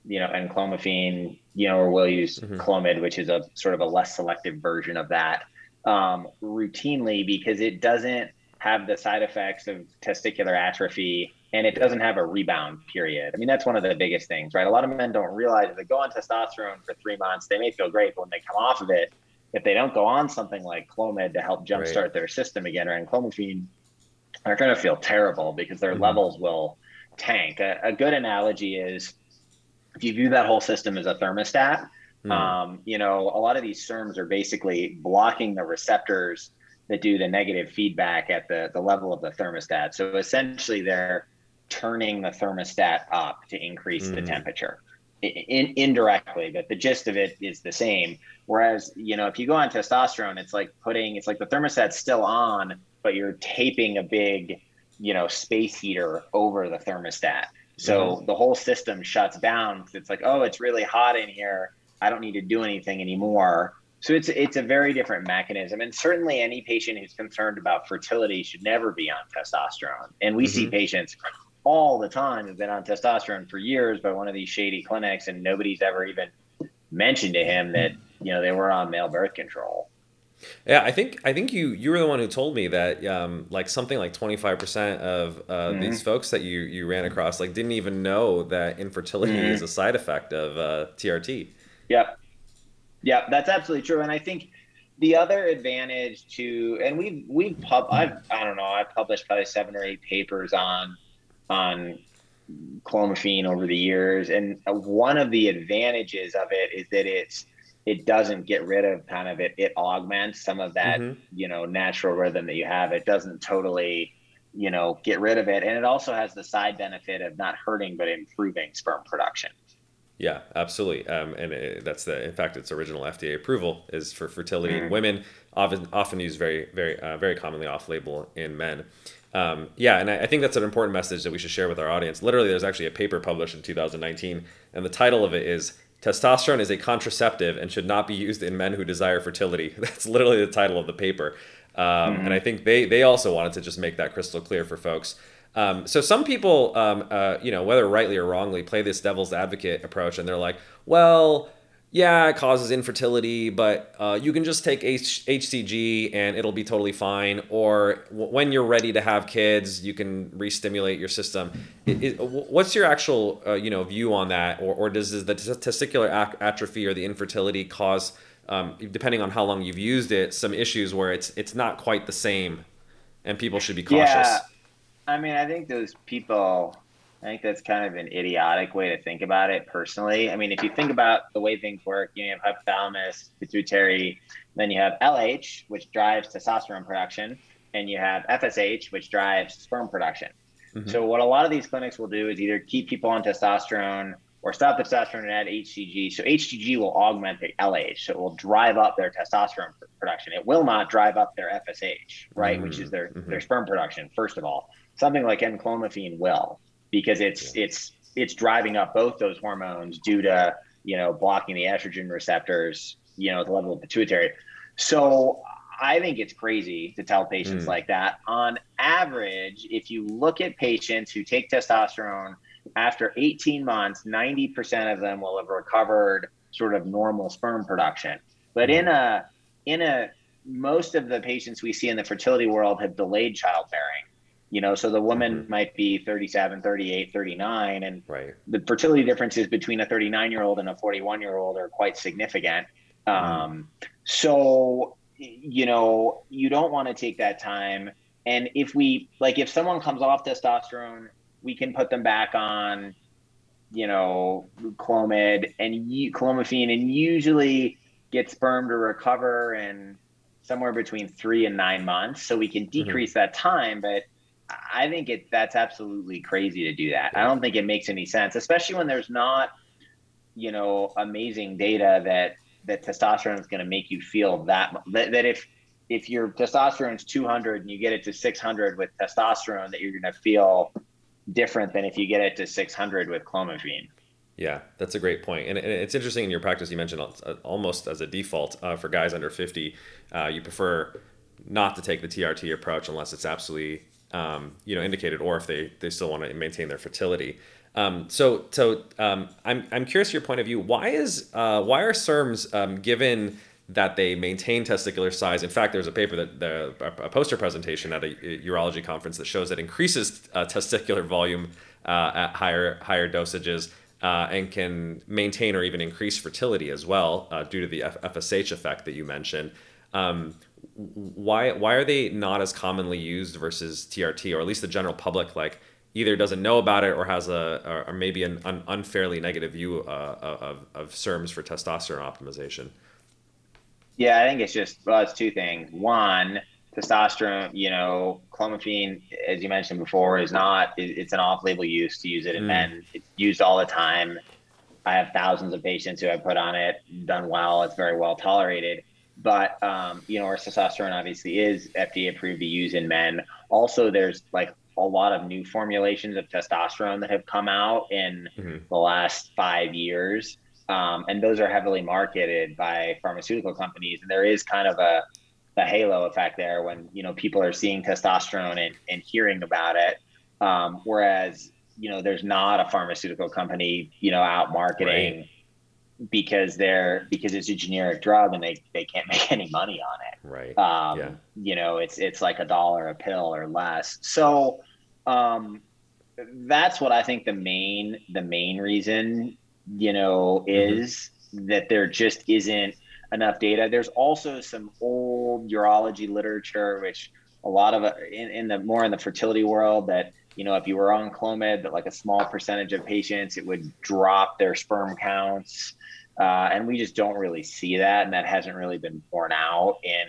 you know enclomiphene you know or we'll use mm-hmm. clomid which is a sort of a less selective version of that um, routinely because it doesn't have the side effects of testicular atrophy and it doesn't have a rebound period. I mean, that's one of the biggest things, right? A lot of men don't realize if they go on testosterone for three months, they may feel great, but when they come off of it, if they don't go on something like Clomid to help jumpstart right. their system again, or enclomiphene, they're going to feel terrible because their mm-hmm. levels will tank. A, a, good analogy is if you view that whole system as a thermostat, mm-hmm. um, you know, a lot of these SERMs are basically blocking the receptors that do the negative feedback at the, the level of the thermostat. So essentially, they're turning the thermostat up to increase mm. the temperature in, indirectly but the gist of it is the same whereas you know if you go on testosterone it's like putting it's like the thermostat's still on but you're taping a big you know space heater over the thermostat so mm. the whole system shuts down it's like oh it's really hot in here i don't need to do anything anymore so it's it's a very different mechanism, and certainly any patient who's concerned about fertility should never be on testosterone. And we mm-hmm. see patients all the time have been on testosterone for years by one of these shady clinics, and nobody's ever even mentioned to him that you know they were on male birth control. Yeah, I think I think you you were the one who told me that um, like something like twenty five percent of uh, mm-hmm. these folks that you you ran across like didn't even know that infertility mm-hmm. is a side effect of uh, TRT. Yep, yep, that's absolutely true, and I think the other advantage to and we've we've pub I've I don't know I've published probably seven or eight papers on on clomiphene over the years, and one of the advantages of it is that it's it doesn't get rid of kind of it it augments some of that mm-hmm. you know natural rhythm that you have. It doesn't totally you know get rid of it, and it also has the side benefit of not hurting but improving sperm production. Yeah, absolutely. Um, and it, that's the, in fact, its original FDA approval is for fertility mm. in women, often often used very, very, uh, very commonly off label in men. Um, yeah, and I, I, think that's an important message that we should share with our audience. Literally, there's actually a paper published in 2019, and the title of it is Testosterone is a contraceptive and should not be used in men who desire fertility. That's literally the title of the paper. Um, mm-hmm. And I think they, they also wanted to just make that crystal clear for folks. Um, so some people, um, uh, you know, whether rightly or wrongly, play this devil's advocate approach, and they're like, well, yeah, it causes infertility, but uh, you can just take H- HCG and it'll be totally fine. Or w- when you're ready to have kids, you can re-stimulate your system. It, it, what's your actual, uh, you know, view on that? Or, or does the testicular atrophy or the infertility cause um, depending on how long you've used it, some issues where it's it's not quite the same, and people should be cautious. Yeah, I mean, I think those people. I think that's kind of an idiotic way to think about it. Personally, I mean, if you think about the way things work, you have hypothalamus, pituitary, then you have LH, which drives testosterone production, and you have FSH, which drives sperm production. Mm-hmm. So what a lot of these clinics will do is either keep people on testosterone or stop testosterone and add HCG. So HCG will augment the LH, so it will drive up their testosterone production. It will not drive up their FSH, right, mm-hmm. which is their mm-hmm. their sperm production. First of all, something like enclomiphene will, because it's yeah. it's it's driving up both those hormones due to you know blocking the estrogen receptors, you know, at the level of pituitary. So I think it's crazy to tell patients mm. like that. On average, if you look at patients who take testosterone after 18 months, 90% of them will have recovered sort of normal sperm production. But in a in a most of the patients we see in the fertility world have delayed childbearing. You know, so the woman mm-hmm. might be 37, 38, 39 and right. the fertility differences between a 39 year old and a 41 year old are quite significant. Mm-hmm. Um, so you know, you don't want to take that time. And if we like, if someone comes off testosterone we can put them back on, you know, Clomid and clomiphene, and usually get sperm to recover in somewhere between three and nine months. So we can mm-hmm. decrease mm-hmm. that time, but I think it that's absolutely crazy to do that. I don't think it makes any sense, especially when there's not, you know, amazing data that that testosterone is going to make you feel that, that that if if your testosterone is 200 and you get it to 600 with testosterone, that you're going to feel different than if you get it to 600 with clomiphene. Yeah, that's a great point. And, it's interesting in your practice, you mentioned uh, almost as a default uh, for guys under 50, uh, you prefer not to take the TRT approach unless it's absolutely um, you know indicated or if they, they still want to maintain their fertility. Um, so so um, I'm, I'm curious your point of view. Why is uh, why are SERMs um, given that they maintain testicular size. In fact, there's a paper that the, a poster presentation at a urology conference that shows that increases uh, testicular volume uh, at higher higher dosages uh, and can maintain or even increase fertility as well uh, due to the F- FSH effect that you mentioned. Um, why why are they not as commonly used versus TRT or at least the general public like either doesn't know about it or has a or maybe an un- unfairly negative view uh, of of SERMs for testosterone optimization? Yeah, I think it's just well, it's two things. One, testosterone, you know, clomiphene, as you mentioned before, is not it's an off-label use to use it in mm. men. It's used all the time. I have thousands of patients who have put on it, done well. It's very well tolerated. But um, you know, our testosterone obviously is FDA approved to use in men. Also, there's like a lot of new formulations of testosterone that have come out in mm-hmm. the last five years um, and those are heavily marketed by pharmaceutical companies. And there is kind of a, a halo effect there when you know people are seeing testosterone and, and hearing about it, um, whereas you know there's not a pharmaceutical company you know out marketing. Right. Because they're because it's a generic drug and they, they can't make any money on it. Right. Um, yeah. You know, it's it's like a dollar a pill or less. So um, that's what I think the main the main reason you know, mm-hmm. is mm-hmm. that there just isn't enough data. There's also some old urology literature, which a lot of in, in the more in the fertility world that you know if you were on clomid that like a small percentage of patients it would drop their sperm counts uh, and we just don't really see that and that hasn't really been borne out in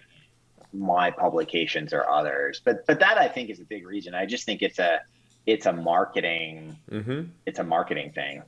my publications or others but but that i think is a big reason i just think it's a it's a marketing mm-hmm. it's a marketing thing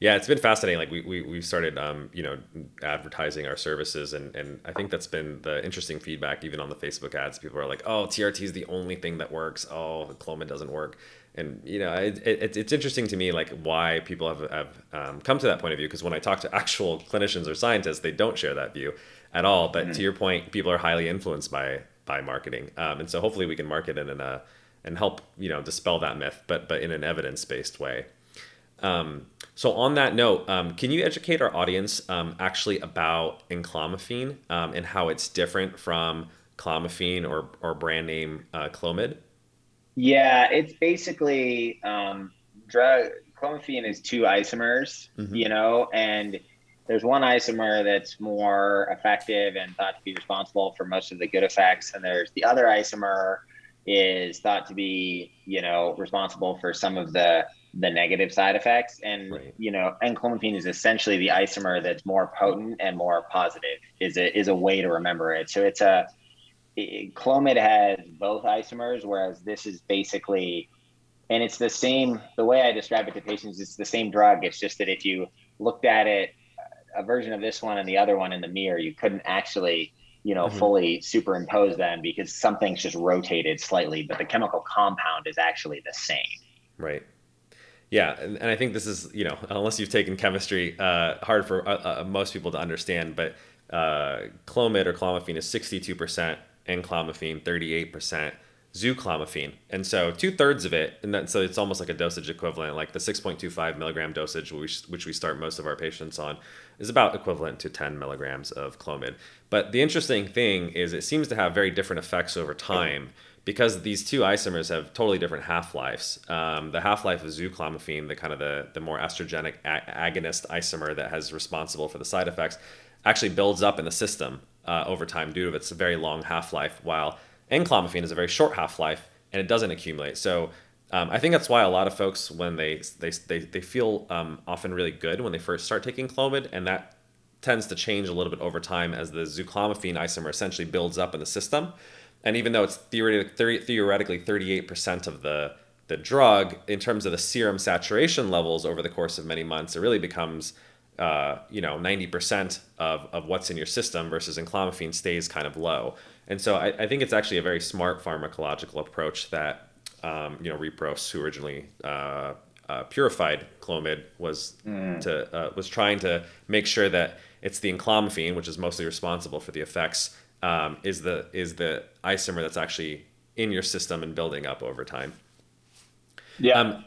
yeah, it's been fascinating. Like we we we started um, you know advertising our services, and and I think that's been the interesting feedback. Even on the Facebook ads, people are like, "Oh, TRT is the only thing that works. Oh, Clomid doesn't work." And you know, it, it, it's interesting to me like why people have have um, come to that point of view. Because when I talk to actual clinicians or scientists, they don't share that view at all. But mm-hmm. to your point, people are highly influenced by by marketing, um, and so hopefully we can market it in a and help you know dispel that myth, but but in an evidence based way. Um, so on that note, um, can you educate our audience um, actually about enclomiphene um, and how it's different from clomiphene or, or brand name uh, Clomid? Yeah, it's basically um, drug. Clomiphene is two isomers, mm-hmm. you know, and there's one isomer that's more effective and thought to be responsible for most of the good effects, and there's the other isomer is thought to be, you know, responsible for some of the the negative side effects. And right. you know, enclomiphene is essentially the isomer that's more potent and more positive. Is a is a way to remember it. So it's a Clomid has both isomers, whereas this is basically, and it's the same. The way I describe it to patients, it's the same drug. It's just that if you looked at it, a version of this one and the other one in the mirror, you couldn't actually you know, mm-hmm. fully superimpose them because something's just rotated slightly, but the chemical compound is actually the same. Right. Yeah, and, and I think this is you know unless you've taken chemistry, uh, hard for uh, uh, most people to understand. But uh, clomid or clomiphene is sixty two percent, enclomiphene thirty eight percent zuclomiphene. And so two thirds of it, and then, so it's almost like a dosage equivalent, like the 6.25 milligram dosage, which, which we start most of our patients on, is about equivalent to 10 milligrams of Clomid. But the interesting thing is it seems to have very different effects over time because these two isomers have totally different half-lives. Um, the half-life of zuclomiphene, the kind of the, the more estrogenic agonist isomer that has responsible for the side effects, actually builds up in the system uh, over time due to its very long half-life, while Enclomiphene is a very short half life and it doesn't accumulate. So um, I think that's why a lot of folks, when they they they, they feel um, often really good when they first start taking Clomid, and that tends to change a little bit over time as the zuclomiphene isomer essentially builds up in the system. And even though it's theoretically, theoretically 38% of the the drug, in terms of the serum saturation levels over the course of many months, it really becomes uh, you know 90% of, of what's in your system versus enclomiphene stays kind of low. And so I, I think it's actually a very smart pharmacological approach that um, you know Repros, who originally uh, uh, purified Clomid, was mm. to uh, was trying to make sure that it's the enclomiphene, which is mostly responsible for the effects, um, is the is the isomer that's actually in your system and building up over time. Yeah. Um,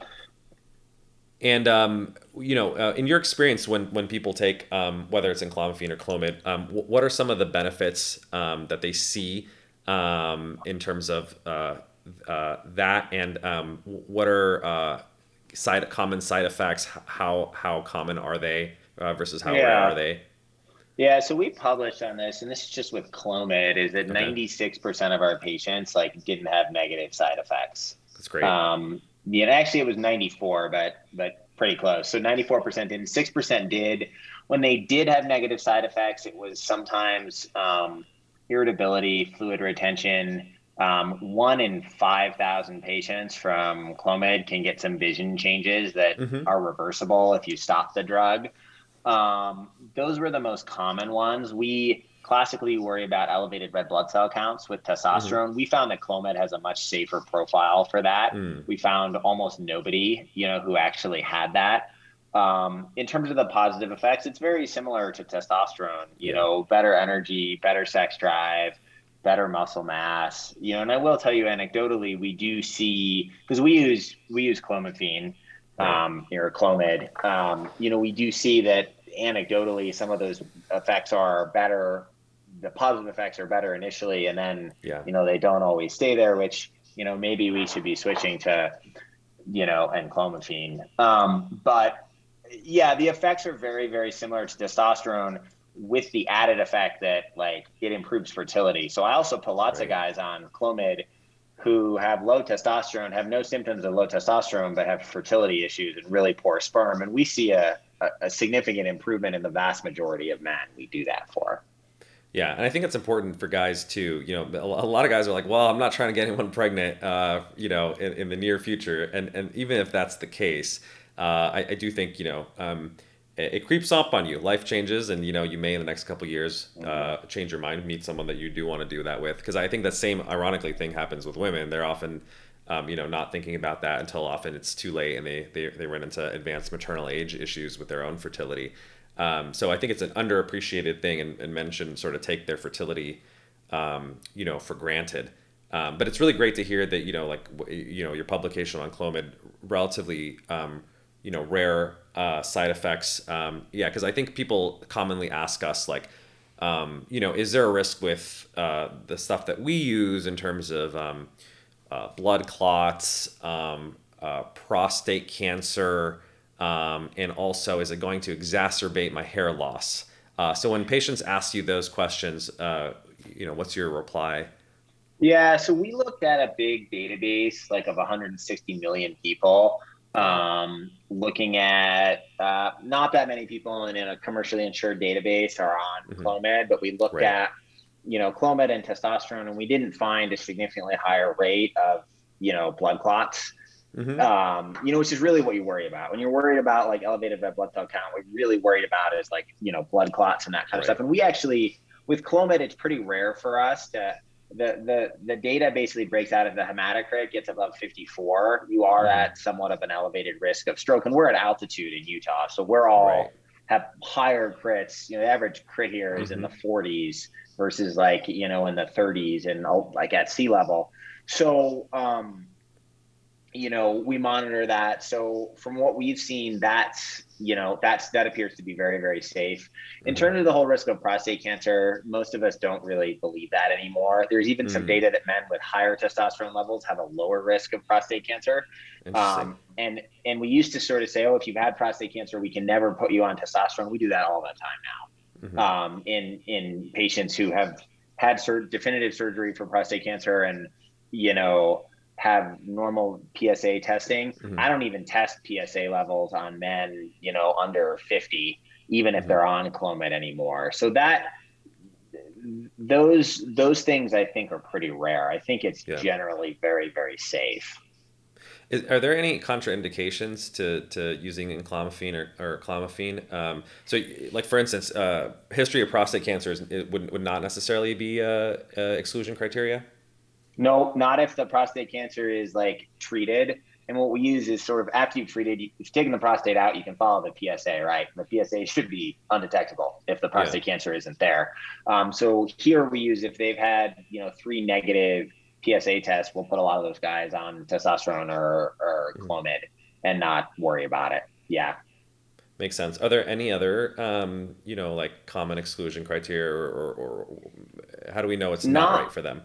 and um, you know, uh, in your experience, when when people take um, whether it's enclomiphene or Clomid, um, w- what are some of the benefits um, that they see um, in terms of uh, uh, that, and um, what are uh, side common side effects? How how common are they uh, versus how yeah. rare are they? Yeah, so we published on this, and this is just with Clomid, is that ninety six percent of our patients like didn't have negative side effects. That's great. Um, yeah, actually it was 94, but but pretty close. So 94% didn't, 6% did. When they did have negative side effects, it was sometimes um, irritability, fluid retention. Um, one in 5,000 patients from Clomid can get some vision changes that mm-hmm. are reversible if you stop the drug. Um, those were the most common ones. We classically worry about elevated red blood cell counts with testosterone. Mm-hmm. We found that Clomid has a much safer profile for that. Mm. We found almost nobody, you know, who actually had that. Um, in terms of the positive effects, it's very similar to testosterone. You yeah. know, better energy, better sex drive, better muscle mass. You know, and I will tell you anecdotally, we do see because we use we use clomiphene, um, or Clomid. Um, you know, we do see that anecdotally some of those effects are better the positive effects are better initially, and then yeah. you know they don't always stay there. Which you know maybe we should be switching to you know enclomiphene. Um, but yeah, the effects are very very similar to testosterone with the added effect that like it improves fertility. So I also put lots right. of guys on Clomid who have low testosterone, have no symptoms of low testosterone, but have fertility issues and really poor sperm. And we see a, a, a significant improvement in the vast majority of men we do that for. Yeah, and I think it's important for guys too. You know, a lot of guys are like, "Well, I'm not trying to get anyone pregnant," uh, you know, in, in, the near future. And and even if that's the case, uh, I, I, do think you know um, it, it, creeps up on you. Life changes, and you know you may in the next couple years uh, mm-hmm. change your mind, meet someone that you do want to do that with. Because I think that same ironically thing happens with women. They're often um, you know, not thinking about that until often it's too late and they, they, they run into advanced maternal age issues with their own fertility. Um, so I think it's an underappreciated thing, and, and men should sort of take their fertility, um, you know, for granted. Um, but it's really great to hear that you know, like you know, your publication on Clomid, relatively, um, you know, rare uh, side effects. Um, yeah, because I think people commonly ask us like, um, you know, is there a risk with uh, the stuff that we use in terms of uh, blood clots, uh, prostate cancer? Um, and also, is it going to exacerbate my hair loss? Uh, so when patients ask you those questions, uh, you know, what's your reply? Yeah, so we looked at a big database, like of 160 million people, um, looking at uh, not that many people in, in, a commercially insured database are on mm-hmm. Clomid, but we looked right. at, you know, Clomid and testosterone, and we didn't find a significantly higher rate of, you know, blood clots. Mm-hmm. Um, you know, which is really what you worry about. When you're worried about like elevated red blood cell count, what you're really worried about is like, you know, blood clots and that kind right. of stuff. And we actually, with Clomid, it's pretty rare for us to the the the data basically breaks out of the hematocrit gets above 54 you are mm-hmm. at somewhat of an elevated risk of stroke and we're at altitude in utah so we're all right. have higher crits you know the average crit here is mm-hmm. in the 40s versus like you know in the 30s and like at sea level so um you know we monitor that so from what we've seen that's you know that's that appears to be very very safe in mm-hmm. terms of the whole risk of prostate cancer most of us don't really believe that anymore there's even mm-hmm. some mm. data that men with higher testosterone levels have a lower risk of prostate cancer um, and and we used to sort of say oh if you've had prostate cancer we can never put you on testosterone we do that all the time now mm-hmm. um, in in patients who have had sur- definitive surgery for prostate cancer and you know have normal PSA testing. Mm-hmm. I don't even test PSA levels on men, you know, under 50, even if mm-hmm. they're on Clomid anymore. So that those those things I think are pretty rare. I think it's yeah. generally very very safe. Is, are there any contraindications to, to using enclomiphene or, or clomiphene? Um, so, like for instance, uh, history of prostate cancer is, would, would not necessarily be uh, uh, exclusion criteria. No, not if the prostate cancer is like treated. And what we use is sort of after you've treated, if you've taken the prostate out, you can follow the PSA, right? The PSA should be undetectable if the prostate yeah. cancer isn't there. Um, so here we use if they've had, you know, three negative PSA tests, we'll put a lot of those guys on testosterone or, or mm-hmm. Clomid and not worry about it. Yeah. Makes sense. Are there any other, um, you know, like common exclusion criteria or, or, or how do we know it's not, not right for them?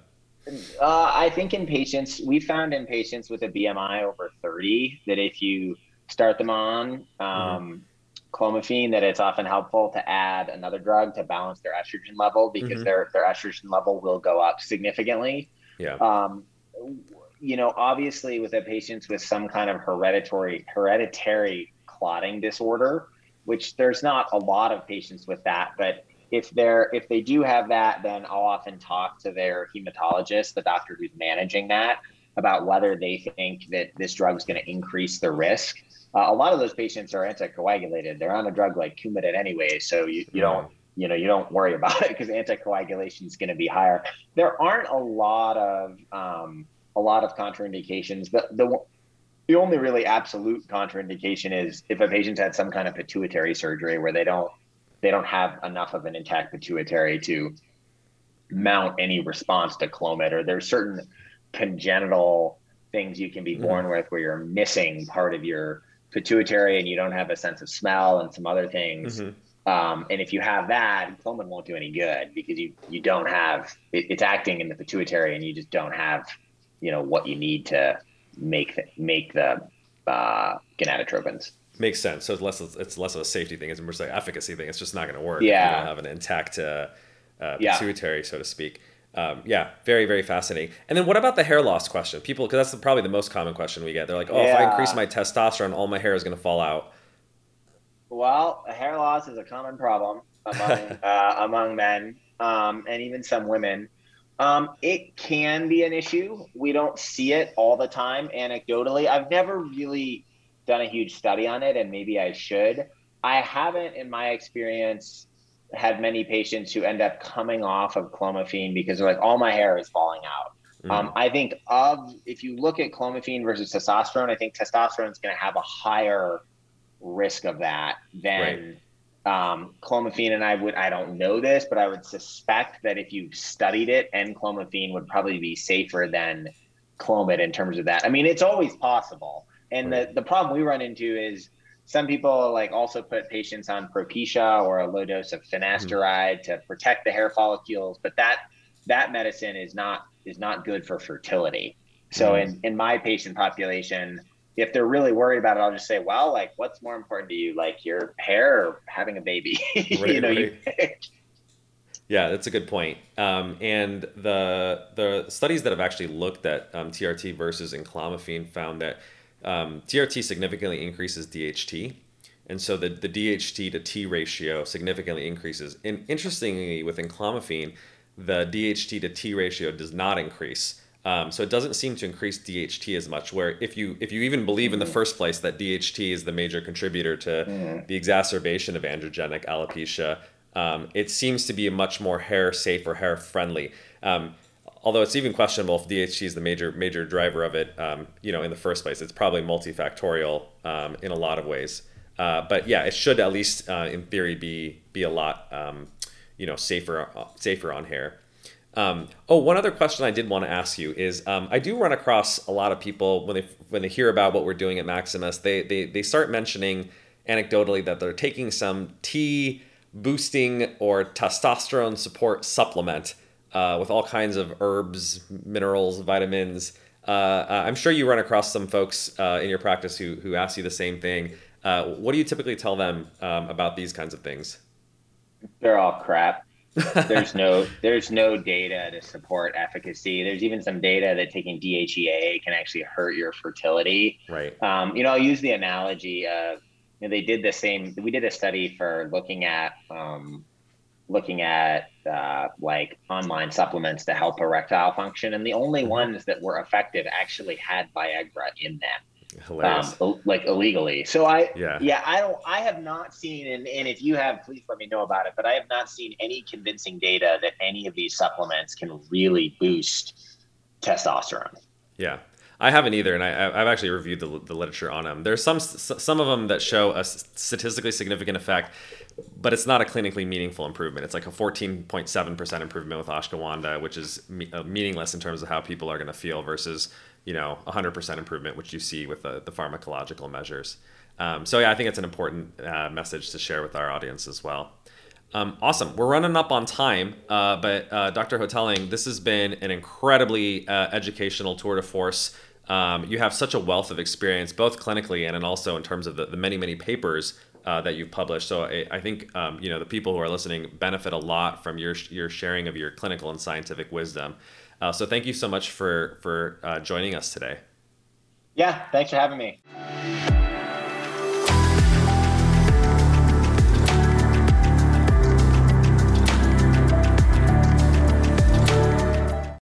Uh, I think in patients, we found in patients with a BMI over 30 that if you start them on um, mm-hmm. clomiphene, that it's often helpful to add another drug to balance their estrogen level because mm-hmm. their their estrogen level will go up significantly. Yeah. Um, you know, obviously, with a patients with some kind of hereditary hereditary clotting disorder, which there's not a lot of patients with that, but if they're if they do have that, then I'll often talk to their hematologist, the doctor who's managing that, about whether they think that this drug is going to increase the risk. Uh, a lot of those patients are anticoagulated; they're on a drug like Coumadin anyway, so you, you don't you know you don't worry about it because anticoagulation is going to be higher. There aren't a lot of um, a lot of contraindications. The the the only really absolute contraindication is if a patient's had some kind of pituitary surgery where they don't they don't have enough of an intact pituitary to mount any response to Clomid, or there's certain congenital things you can be mm-hmm. born mm-hmm. with where you're missing part of your pituitary and you don't have a sense of smell and some other things. Mm-hmm. Um, and if you have that, Clomid won't do any good because you you don't have it, it's acting in the pituitary and you just don't have you know what you need to make the, make the uh, gonadotropins. Makes sense. So it's less it's less of a safety thing; it's more like efficacy thing. It's just not going to work. Yeah, if you don't have an intact uh, uh, pituitary, yeah. so to speak. Um, yeah, very very fascinating. And then what about the hair loss question? People, because that's probably the most common question we get. They're like, "Oh, yeah. if I increase my testosterone, all my hair is going to fall out." Well, hair loss is a common problem among uh, among men um, and even some women. Um, it can be an issue. We don't see it all the time anecdotally. I've never really done a huge study on it, and maybe I should. I haven't, in my experience, had many patients who end up coming off of clomiphene because they're like, all my hair is falling out. Mm. Um, I think of if you look at clomiphene versus testosterone, I think testosterone is going to have a higher risk of that than right. um, clomiphene. And I would, I don't know this, but I would suspect that if you studied it, enclomiphene would probably be safer than clomid in terms of that. I mean, it's always possible. And the, the problem we run into is some people like also put patients on Propecia or a low dose of finasteride mm-hmm. to protect the hair follicles, but that that medicine is not is not good for fertility. So mm-hmm. in, in my patient population, if they're really worried about it, I'll just say, well, like, what's more important to you, like your hair or having a baby? Right, you know, right. you Yeah, that's a good point. Um, and the the studies that have actually looked at um, TRT versus enclomiphene found that um, TRT significantly increases DHT, and so the, the DHT to T ratio significantly increases. And interestingly, with enclomiphene, the DHT to T ratio does not increase. Um, so it doesn't seem to increase DHT as much. Where if you if you even believe in the first place that DHT is the major contributor to mm-hmm. the exacerbation of androgenic alopecia, um, it seems to be a much more hair safe or hair friendly. Um, although it's even questionable if DHT is the major major driver of it, um, you know, in the first place. It's probably multifactorial um, in a lot of ways. Uh, but yeah, it should at least uh, in theory be be a lot um, you know safer uh, safer on hair. Um, oh, one other question I did want to ask you is um, I do run across a lot of people when they when they hear about what we're doing at Maximus, they they they start mentioning anecdotally that they're taking some T boosting or testosterone support supplement uh, with all kinds of herbs, minerals, vitamins. Uh, uh, I'm sure you run across some folks uh, in your practice who, who ask you the same thing. Uh, what do you typically tell them um, about these kinds of things? They're all crap. there's no there's no data to support efficacy. There's even some data that taking DHEA can actually hurt your fertility. Right. Um, you know, I'll use the analogy of you know, they did the same. We did a study for looking at um, looking at uh, like online supplements to help erectile function, and the only mm-hmm. ones that were effective actually had Viagra in them. Hilarious. Um, like illegally. So I, yeah, yeah, I don't, I have not seen, and, and if you have, please let me know about it. But I have not seen any convincing data that any of these supplements can really boost testosterone. Yeah, I haven't either, and I, have actually reviewed the, the literature on them. There's some some of them that show a statistically significant effect, but it's not a clinically meaningful improvement. It's like a 14.7% improvement with ashwagandha, which is me- uh, meaningless in terms of how people are going to feel versus you know 100% improvement, which you see with the, the pharmacological measures. Um, so yeah, I think it's an important uh, message to share with our audience as well. Um, awesome. We're running up on time, uh, but uh, Dr. Hotaling, this has been an incredibly uh, educational tour de force um, you have such a wealth of experience, both clinically and, and also in terms of the, the many, many papers uh, that you've published. So I, I think um, you know the people who are listening benefit a lot from your your sharing of your clinical and scientific wisdom. Uh, so thank you so much for for uh, joining us today. Yeah, thanks for having me.